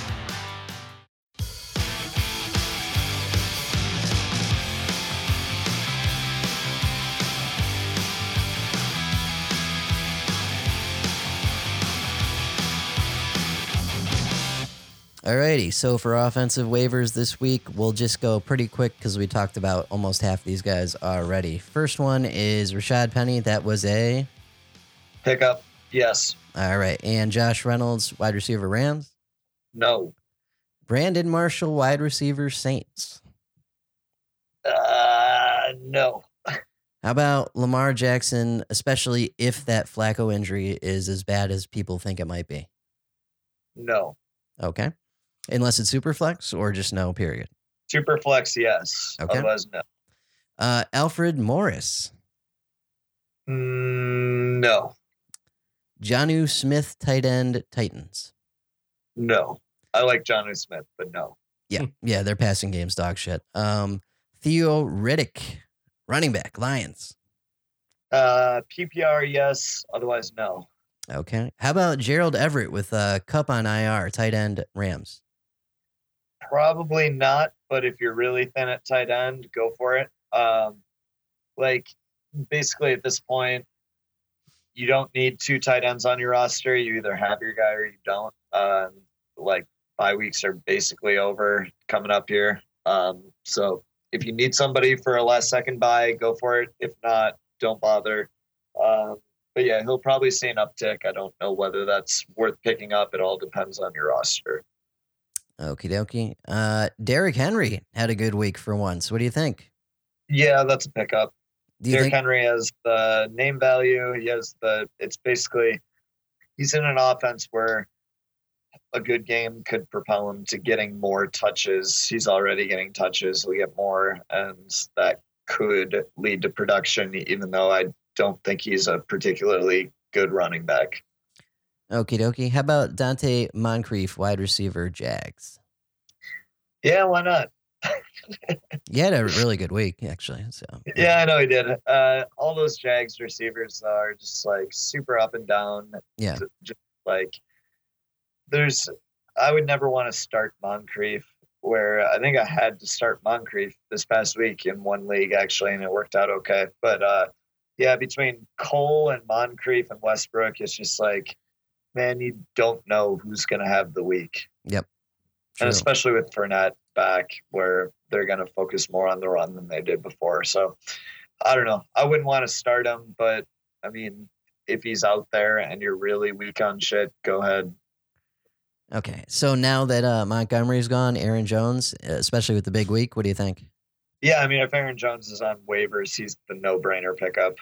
Alrighty, so for offensive waivers this week, we'll just go pretty quick because we talked about almost half these guys already. First one is Rashad Penny. That was a pickup. Yes. All right. And Josh Reynolds, wide receiver Rams. No. Brandon Marshall, wide receiver Saints. Uh, no. How about Lamar Jackson, especially if that Flacco injury is as bad as people think it might be? No. Okay. Unless it's Superflex or just no, period. Superflex, yes. Okay. Otherwise, no. Uh, Alfred Morris, Mm, no. Jonnu Smith, tight end Titans. No. I like Jonnu Smith, but no. Yeah, yeah, their passing game's dog shit. Um, Theo Riddick, running back Lions. Uh, PPR, yes. Otherwise, no. Okay. How about Gerald Everett with uh, Kupp on IR, tight end Rams? Probably not, but if you're really thin at tight end, go for it. Um, like basically at this point, you don't need two tight ends on your roster. You either have your guy or you don't. Um, like bye weeks are basically over coming up here. Um, so if you need somebody for a last second buy, go for it. If not, don't bother. Um, but yeah, he'll probably see an uptick. I don't know whether that's worth picking up. It all depends on your roster. Okie dokie. Uh, Derrick Henry had a good week for once. What do you think? Yeah, that's a pickup. Derrick think? Henry has the name value. He has the. It's basically he's in an offense where a good game could propel him to getting more touches. He's already getting touches. He'll get more, and that could lead to production. Even though I don't think he's a particularly good running back. Okie dokie. How about Donte Moncrief, wide receiver Jags? Yeah, why not? He had a really good week, actually. So Yeah, I know he did. Uh, all those Jags receivers are just like super up and down. Yeah. Just like there's, I would never want to start Moncrief. Where I think I had to start Moncrief this past week in one league actually, and it worked out okay. But uh, yeah, between Cole and Moncrief and Westbrook, it's just like, man, you don't know who's gonna have the week, True. and especially with Fournette back, where they're gonna focus more on the run than they did before. So I don't know. I wouldn't want to start him, but I mean, if he's out there and you're really weak on shit, go ahead. Okay. So now that uh, Montgomery's gone, Aaron Jones, especially with the big week, what do you think? Yeah, I mean, if Aaron Jones is on waivers, he's the no-brainer pickup.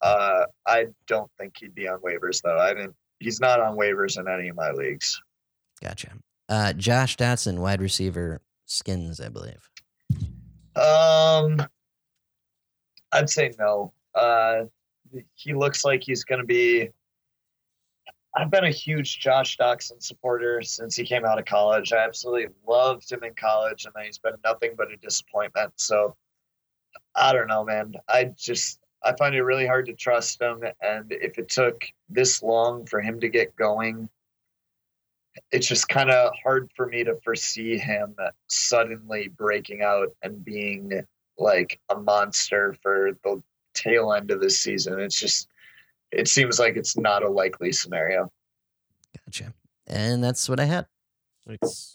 Uh, I don't think he'd be on waivers though. I didn't. He's not on waivers in any of my leagues. Gotcha. Uh, Josh Doctson, wide receiver Skins, I believe. Um, I'd say no. Uh, he looks like he's going to be. I've been a huge Josh Doctson supporter since he came out of college. I absolutely loved him in college, and then he's been nothing but a disappointment. So I don't know, man. I just I find it really hard to trust him, and if it took this long for him to get going, it's just kind of hard for me to foresee him suddenly breaking out and being like a monster for the tail end of the season. It's just, it seems like it's not a likely scenario. Gotcha. And that's what I had. It's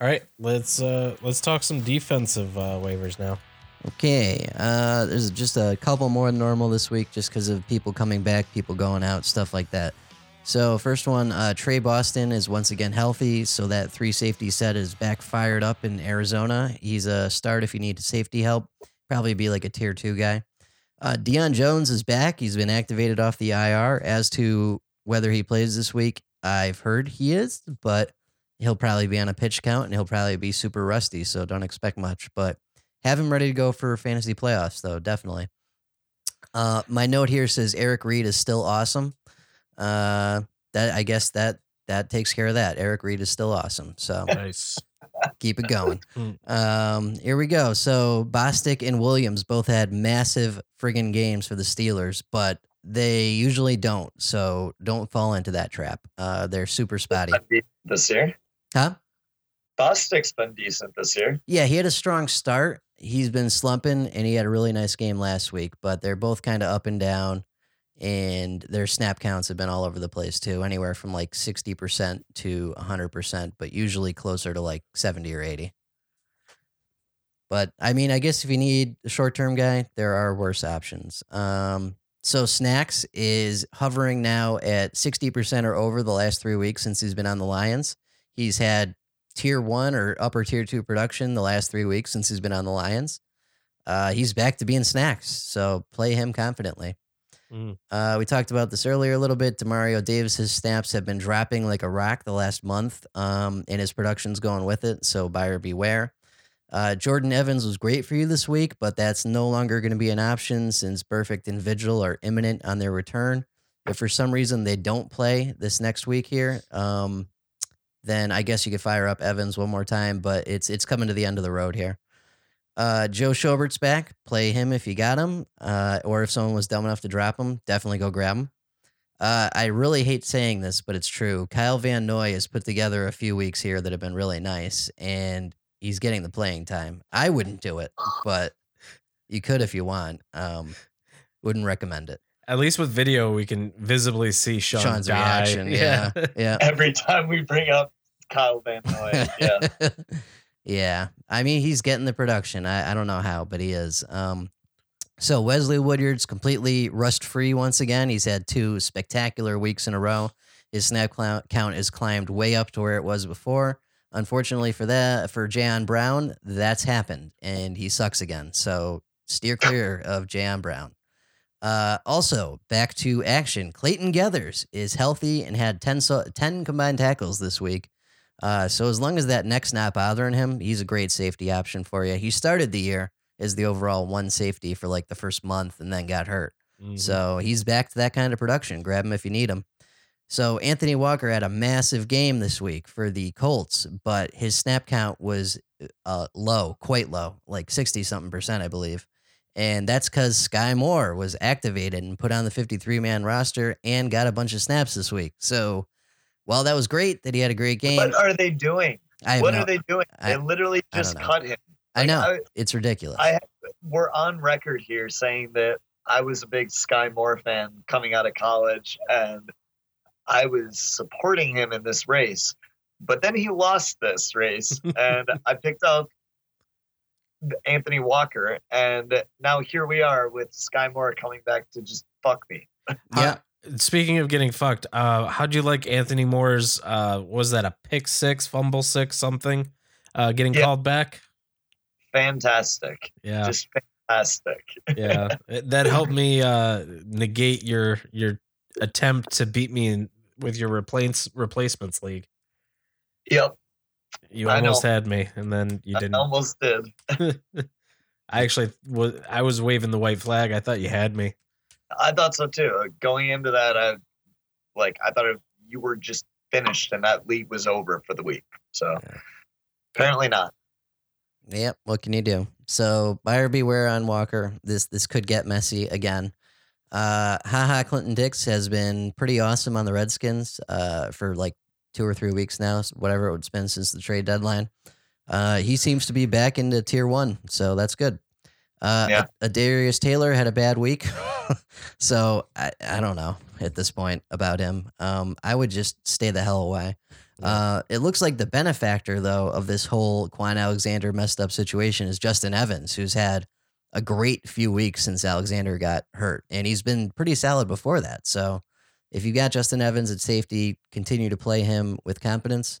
all right. Let's uh let's talk some defensive uh, waivers now. Okay. Uh, there's just a couple more than normal this week just because of people coming back, people going out, stuff like that. So, first one uh, Tre Boston is once again healthy. So, that three safety set is back fired up in Arizona. He's a start if you need safety help. Probably be like a tier two guy. Uh, Deion Jones is back. He's been activated off the IR. As to whether he plays this week, I've heard he is, but he'll probably be on a pitch count and he'll probably be super rusty. So, don't expect much. But have him ready to go for fantasy playoffs, though, definitely. Uh, my note here says Eric Reid is still awesome. Uh, that I guess that that takes care of that. Eric Reid is still awesome. So Nice. keep it going. Hmm. Um, here we go. So Bostic and Williams both had massive friggin' games for the Steelers, but they usually don't. So don't fall into that trap. Uh, they're super spotty. This year, Huh? Bostic's been decent this year. Yeah, he had a strong start. He's been slumping, and he had a really nice game last week. But they're both kind of up and down. and their snap counts have been all over the place too, anywhere from like 60% to 100%, but usually closer to like 70 or 80. But I mean, I guess if you need a short term guy, there are worse options. Um, so Snacks is hovering now at 60% or over the last three weeks since he's been on the Lions. He's had tier one or upper tier two production the last three weeks since he's been on the Lions. Uh, he's back to being Snacks, so play him confidently. Mm. Uh, we talked about this earlier a little bit. Demario Davis's snaps have been dropping like a rock the last month, um, and his production's going with it. So buyer beware. Uh, Jordan Evans was great for you this week, but that's no longer going to be an option since Burfict and Vigil are imminent on their return. If for some reason they don't play this next week here, um, then I guess you could fire up Evans one more time. But it's it's coming to the end of the road here. Uh, Joe Schobert's back. Play him if you got him, uh, or if someone was dumb enough to drop him, definitely go grab him. Uh, I really hate saying this, but it's true. Kyle Van Noy has put together a few weeks here that have been really nice, and he's getting the playing time. I wouldn't do it, but you could if you want. Um, wouldn't recommend it. At least with video, we can visibly see Sean Sean's die. reaction. Yeah, yeah. Every time we bring up Kyle Van Noy, yeah. yeah. I mean, he's getting the production. I, I don't know how, but he is. Um, so Wesley Woodyard's completely rust free once again. He's had two spectacular weeks in a row. His snap count has climbed way up to where it was before. Unfortunately for that, for Jayon Brown, that's happened, and he sucks again. So steer clear of Jayon Brown. Uh, also, back to action. Clayton Geathers is healthy and had 10, so, 10 combined tackles this week. Uh, so as long as that neck's not bothering him, he's a great safety option for you. He started the year as the overall one safety for like the first month and then got hurt. Mhm. So he's back to that kind of production. Grab him if you need him. So Anthony Walker had a massive game this week for the Colts, but his snap count was uh, low, quite low, like 60 something percent, I believe. And that's because Skai Moore was activated and put on the 53 man roster and got a bunch of snaps this week. So while that was great that he had a great game, What are they doing? I What no- are they doing? I- They literally just cut him. I know I- it's ridiculous. I we're on record here saying that I was a big Skai Moore fan coming out of college, and I was supporting him in this race. But then he lost this race, and I picked up Anthony Walker, and now here we are with Skai Moore coming back to just fuck me. yeah, Speaking of getting fucked, uh, how'd you like Anthony Moore's? Uh, was that a pick six, fumble six, something? Uh, getting Yeah. called back. Fantastic, Yeah, just fantastic. yeah. That helped me uh, negate your your attempt to beat me in, with your replace replacements league. Yep, You almost had me, and then you didn't. I almost did. I actually was. I was waving the white flag. I thought you had me. I thought so too. Going into that, I like I thought you were just finished and that league was over for the week. So Yeah. apparently not. Yep. What can you do? So buyer beware on Walker. This this could get messy again. Uh, Ha Ha, Clinton Dix has been pretty awesome on the Redskins uh, for like two or three weeks now, whatever it's been since the trade deadline. Uh, he seems to be back into tier one, so that's good. Uh, Yeah. a, Darius Taylor had a bad week, so I, I don't know at this point about him. Um, I would just stay the hell away. Uh, it looks like the benefactor, though, of this whole Kwon Alexander messed up situation is Justin Evans, who's had a great few weeks since Alexander got hurt, and he's been pretty solid before that. So, if you got Justin Evans at safety, continue to play him with competence.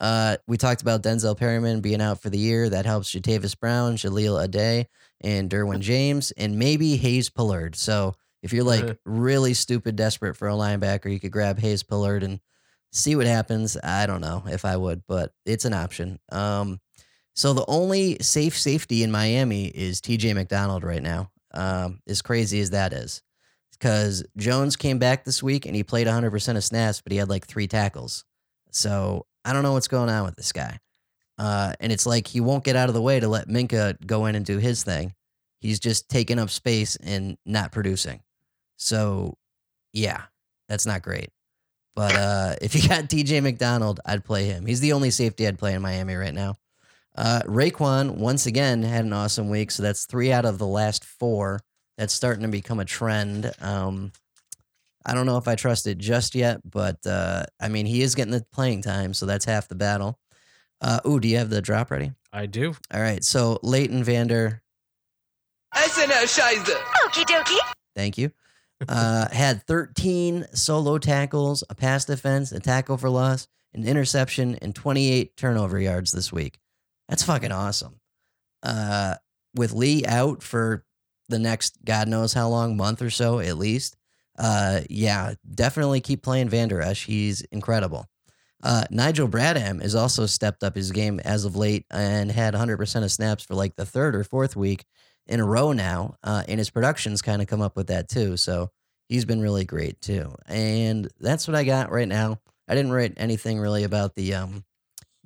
Uh, we talked about Denzel Perryman being out for the year. That helps Jatavis Brown, Jahleel Addae, and Derwin James, and maybe Hayes Pullard. So, if you're like really stupid desperate for a linebacker, you could grab Hayes Pullard and see what happens. I don't know if I would, but it's an option. Um, so the only safe safety in Miami is TJ McDonald right now. Um, as crazy as that is, because Jones came back this week and he played 100% of snaps, but he had like three tackles. So I don't know what's going on with this guy. Uh, and it's like he won't get out of the way to let Minkah go in and do his thing. He's just taking up space and not producing. So, yeah, that's not great. But uh, if you got TJ McDonald, I'd play him. He's the only safety I'd play in Miami right now. Uh, Raekwon once again had an awesome week, so that's three out of the last four. That's starting to become a trend. Um, I don't know if I trust it just yet, but uh, I mean, he is getting the playing time, so that's half the battle. Uh, ooh, do you have the drop ready? I do. All right, so Leighton Vander, SNL Scheiße. Okie dokie. thank you, uh, had 13 solo tackles, a pass defense, a tackle for loss, an interception, and 28 turnover yards this week. That's fucking awesome. Uh, with Lee out for the next God knows how long, month or so at least. Uh, yeah, definitely keep playing Vander Esch. He's incredible. Uh, Nigel Bradham has also stepped up his game as of late and had 100% of snaps for like the third or fourth week in a row now. Uh, and his production's kind of come up with that too. So he's been really great too. And that's what I got right now. I didn't write anything really about the um,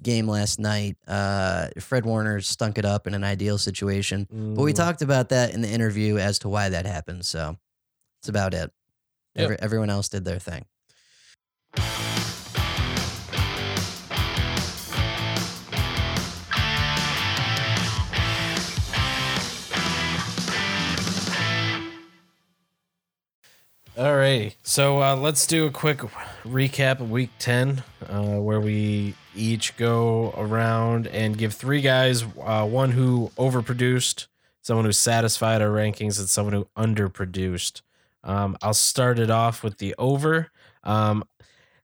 game last night. Uh, Fred Warner stunk it up in an ideal situation. But we Mm, talked about that in the interview as to why that happened. So that's about it. Yep. Every, everyone else did their thing. All right. So uh, let's do a quick recap of week 10, uh, where we each go around and give three guys uh, one who overproduced, someone who satisfied our rankings, and someone who underproduced. Um, I'll start it off with the over. Um,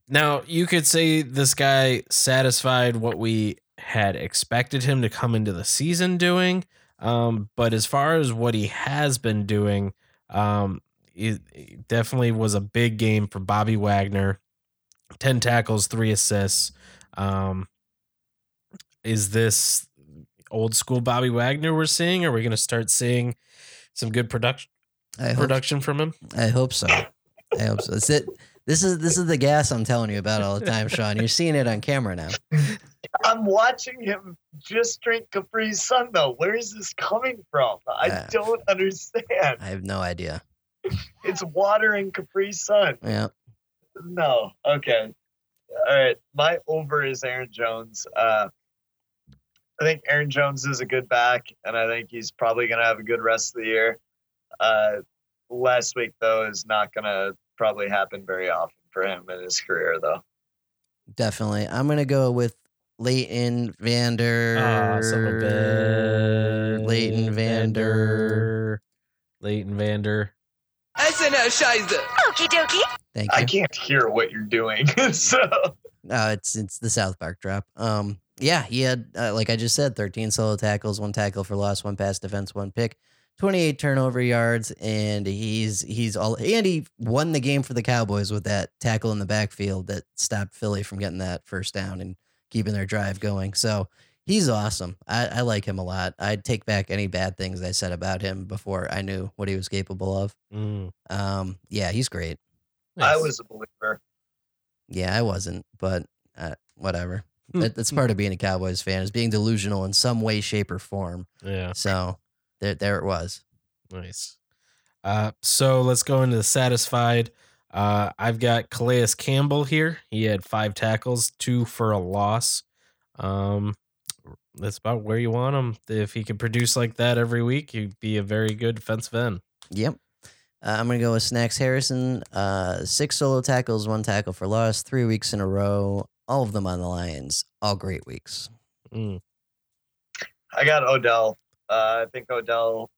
now, you could say this guy satisfied what we had expected him to come into the season doing. Um, but as far as what he has been doing, um, it, it definitely was a big game for Bobby Wagner. 10 tackles, three assists. Um, is this old school Bobby Wagner we're seeing? Are we going to start seeing some good production I hope, production from him? I hope so. I hope so. It's it. This is this is the gas I'm telling you about all the time, Sean. You're seeing it on camera now. I'm watching him just drink Capri Sun though. Where is this coming from? I Uh, don't understand. I have no idea. It's water and Capri Sun. Yeah. No. Okay. All right. My over is Aaron Jones. Uh, I think Aaron Jones is a good back, and I think he's probably going to have a good rest of the year. Uh, last week, though, is not going to probably happen very often for him in his career, though. Definitely. I'm gonna go with Leighton Vander. Son of a. Leighton Vander. Leighton Vander. SNL Scheiße. Okie dokie. Thank you. I can't hear what you're doing. so, No, it's it's the South Park drop. Um, yeah, he had uh, like I just said, 13 solo tackles, one tackle for loss, one pass defense, one pick, 28 turnover yards, and he's he's all and he won the game for the Cowboys with that tackle in the backfield that stopped Philly from getting that first down and keeping their drive going. So he's awesome. I, I like him a lot. I'd take back any bad things I said about him before I knew what he was capable of. Mm, Um, yeah, he's great. I was a believer. Yeah, I wasn't, but uh, whatever. Hmm. That, that's part of being a Cowboys fan is being delusional in some way, shape, or form. yeah. So there, there it was. Nice. Uh, so let's go into the satisfied. Uh, I've got Calais Campbell here. He had five tackles, two for a loss. Um, that's about where you want him. If he could produce like that every week, he'd be a very good defensive end. Yep. Uh, I'm gonna go with Snacks Harrison. Uh, six solo tackles, one tackle for loss, three weeks in a row. All of them on the Lions. All great weeks. Mm, I got Odell. Uh, I think Odell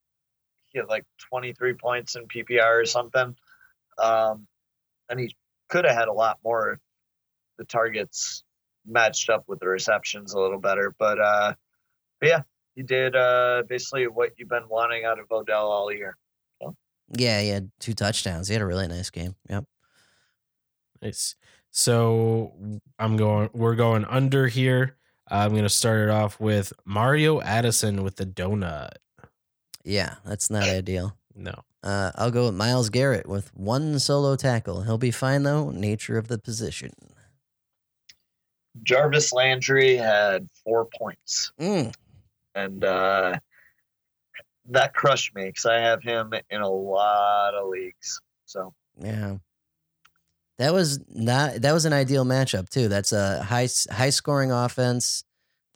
he had like 23 points in PPR or something. Um, and he could have had a lot more. The targets matched up with the receptions a little better, but uh, but yeah, he did uh, basically what you've been wanting out of Odell all year. Yeah, he had two touchdowns. He had a really nice game. Yep. nice. So I'm going. We're going under here. I'm going to start it off with Mario Addison with the donut. Yeah, that's not ideal. No. Uh, I'll go with Myles Garrett with one solo tackle. He'll be fine though. Nature of the position. Jarvis Landry had four points. Mm, and uh, that crushed me because I have him in a lot of leagues. So Yeah. That was not that was an ideal matchup too. That's a high high scoring offense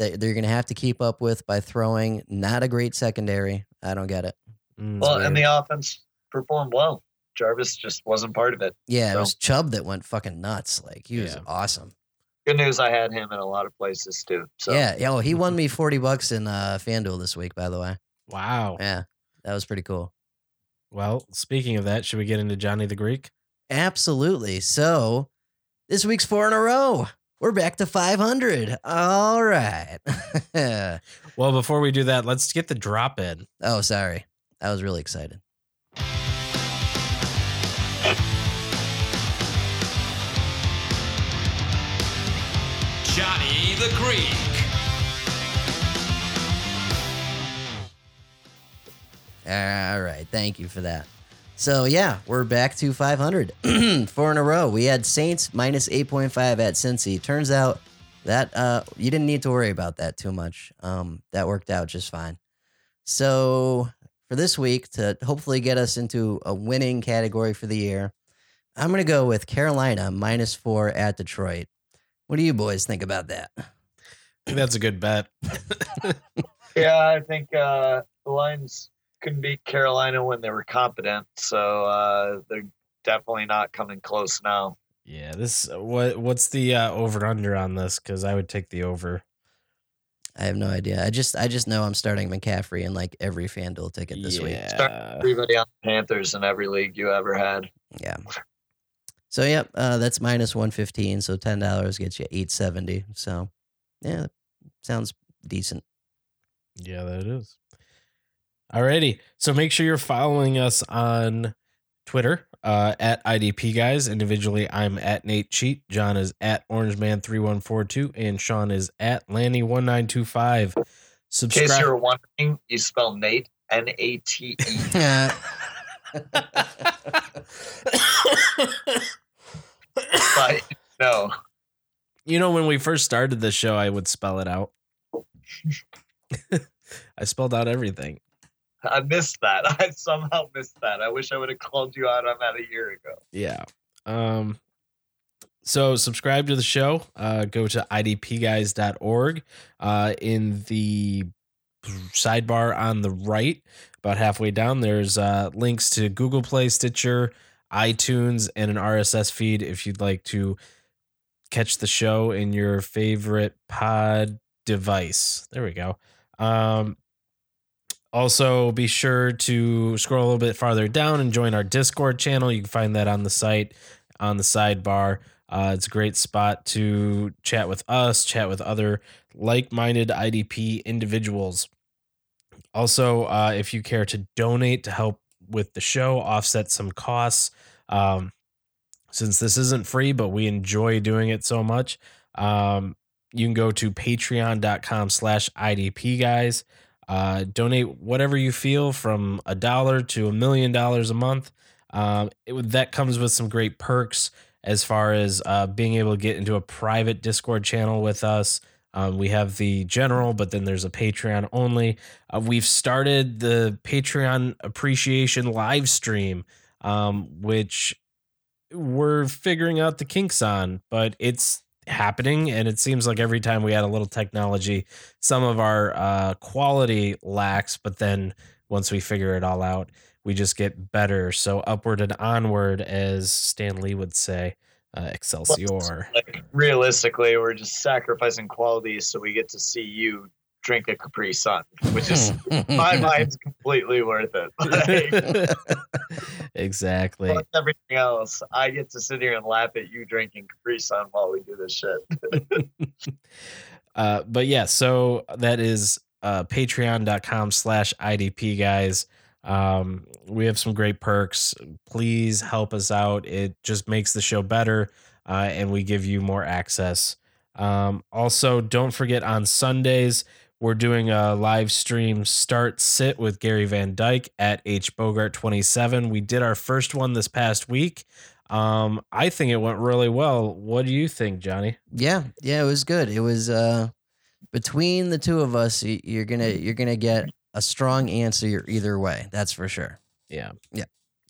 that they're going to have to keep up with by throwing. Not a great secondary. I don't get it. Mm, well, weird. and the offense performed well. Jarvis just wasn't part of it. Yeah, it was Chubb that went fucking nuts. Like he was Yeah. awesome. Good news, I had him in a lot of places too. So Yeah, yeah. Well, he won me forty bucks in uh, FanDuel this week. By the way, Wow. yeah, that was pretty cool. Well, speaking of that, should we get into Johnny the Greek? Absolutely. So this week's four in a row. We're back to five hundred. All right. Well, before we do that, let's get the drop in. oh, sorry. I was really excited. Johnny the Greek. All right. Thank you for that. So, yeah, we're back to 500. Four in a row. We had Saints minus 8.5 at Cincy. Turns out that uh, you didn't need to worry about that too much. Um, that worked out just fine. So, for this week, to hopefully get us into a winning category for the year, I'm going to go with Carolina minus four at Detroit. What do you boys think about that? That's a good bet. yeah, I think uh, the Lions couldn't beat Carolina when they were competent, so uh, they're definitely not coming close now. Yeah, this what what's the uh, over under on this? Because I would take the over. I have no idea. I just I just know I'm starting McCaffrey in like every FanDuel ticket this week. yeah. Everybody on the Panthers in every league you ever had. Yeah. So yep, uh, that's minus one fifteen. So ten dollars gets you eight seventy. So yeah, sounds decent. Yeah, that is. Alrighty. So make sure you're following us on Twitter uh, at IDP guys. Individually, I'm at Nate Cheat. John is at Orangeman3142. And Sean is at Lanny1925. In case you're wondering, you spell Nate N A T E. But no, you know, when we first started the show, I would spell it out. I spelled out everything. I missed that. I somehow missed that. I wish I would have called you out on that a year ago. Yeah. Um so subscribe to the show. Uh go to idpguys.org. Uh in the sidebar on the right, about halfway down, there's uh links to Google Play, Stitcher, iTunes, and an RSS feed if you'd like to catch the show in your favorite pod device. There we go. Um also, be sure to scroll a little bit farther down and join our Discord channel. You can find that on the site, on the sidebar. Uh, it's a great spot to chat with us, chat with other like minded IDP individuals. Also, uh, if you care to donate to help with the show, offset some costs, um, since this isn't free, but we enjoy doing it so much, um, you can go to patreon.com slash IDP guys. Uh, donate whatever you feel from a dollar to a million dollars a month. Um, it, that comes with some great perks as far as uh, being able to get into a private Discord channel with us. Um, we have the general, but then there's a Patreon only. Uh, we've started the Patreon appreciation live stream, um, which we're figuring out the kinks on, but it's happening. And it seems like every time we add a little technology, some of our uh, quality lacks, but then once we figure it all out, we just get better. So upward and onward, as Stan Lee would say, uh, Excelsior. Like realistically, we're just sacrificing quality so we get to see you drink a Capri Sun, which is my mind's completely worth it. Like, exactly. everything else. I get to sit here and laugh at you drinking Capri Sun while we do this shit. Uh, but yeah, so that is uh, patreon.com slash IDP guys. Um, we have some great perks. Please help us out. It just makes the show better uh, and we give you more access. Um, also, don't forget on Sundays, we're doing a live stream start sit with Gary Van Dyke at H Bogart 27. We did our first one this past week. Um, I think it went really well. What do you think, Johnny? Yeah, yeah, it was good. It was uh between the two of us, you're gonna you're gonna get a strong answer either way. That's for sure. Yeah. Yeah.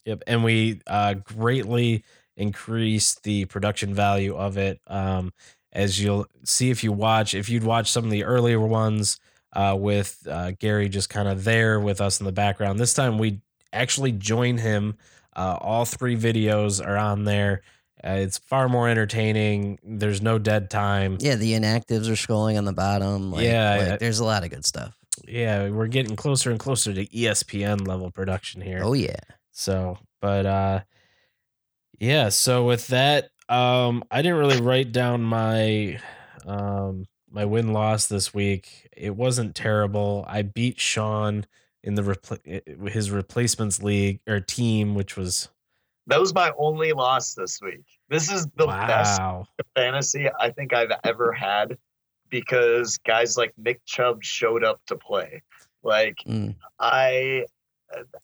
Yep. And we uh, greatly increased the production value of it. Um, as you'll see if you watch, if you'd watch some of the earlier ones uh, with uh, Gary just kind of there with us in the background, this time we actually join him Uh, all three videos are on there. Uh, it's far more entertaining. There's no dead time. Yeah, the inactives are scrolling on the bottom. Like, Yeah, like, yeah. there's a lot of good stuff. Yeah, we're getting closer and closer to ESPN level production here. Oh yeah. So, but uh yeah, so with that, um I didn't really write down my um my win loss this week. It wasn't terrible. I beat Sean in the repl- his replacements league or team, which was That was my only loss this week. This is the best fantasy I think I've ever had because guys like Nick Chubb showed up to play. Like Mm. I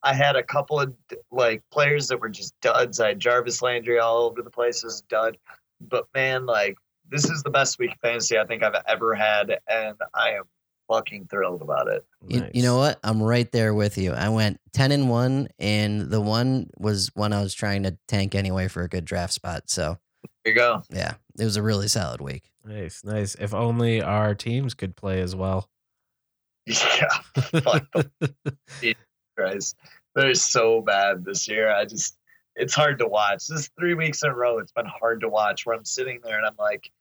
I had a couple of like players that were just duds. I had Jarvis Landry all over the place as a dud. But man, like this is the best week of fantasy I think I've ever had, and I am fucking thrilled about it. You, you know what? I'm right there with you. I went 10 and 1 and the one was one I was trying to tank anyway for a good draft spot. So, Here you go. yeah, it was a really solid week. Nice, nice. If only our teams could play as well. Yeah. Fuck. Christ. They're so bad this year. I just it's hard to watch. This is three weeks in a row. It's been hard to watch where I'm sitting there and I'm like,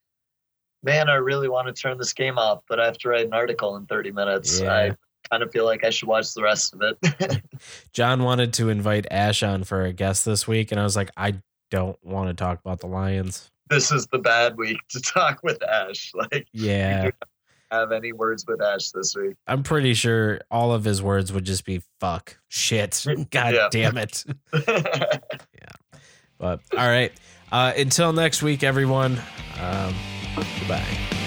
man, I really want to turn this game off, but I have to write an article in 30 minutes. Yeah. I kind of feel like I should watch the rest of it. John wanted to invite Ash on for a guest this week, and I was like, I don't want to talk about the Lions. this is the bad week to talk with Ash. Like, Yeah. you do not have any words with Ash this week. I'm pretty sure all of his words would just be fuck, shit, god Yeah. damn it. Yeah. But all right. Uh, until next week, everyone. Um, goodbye.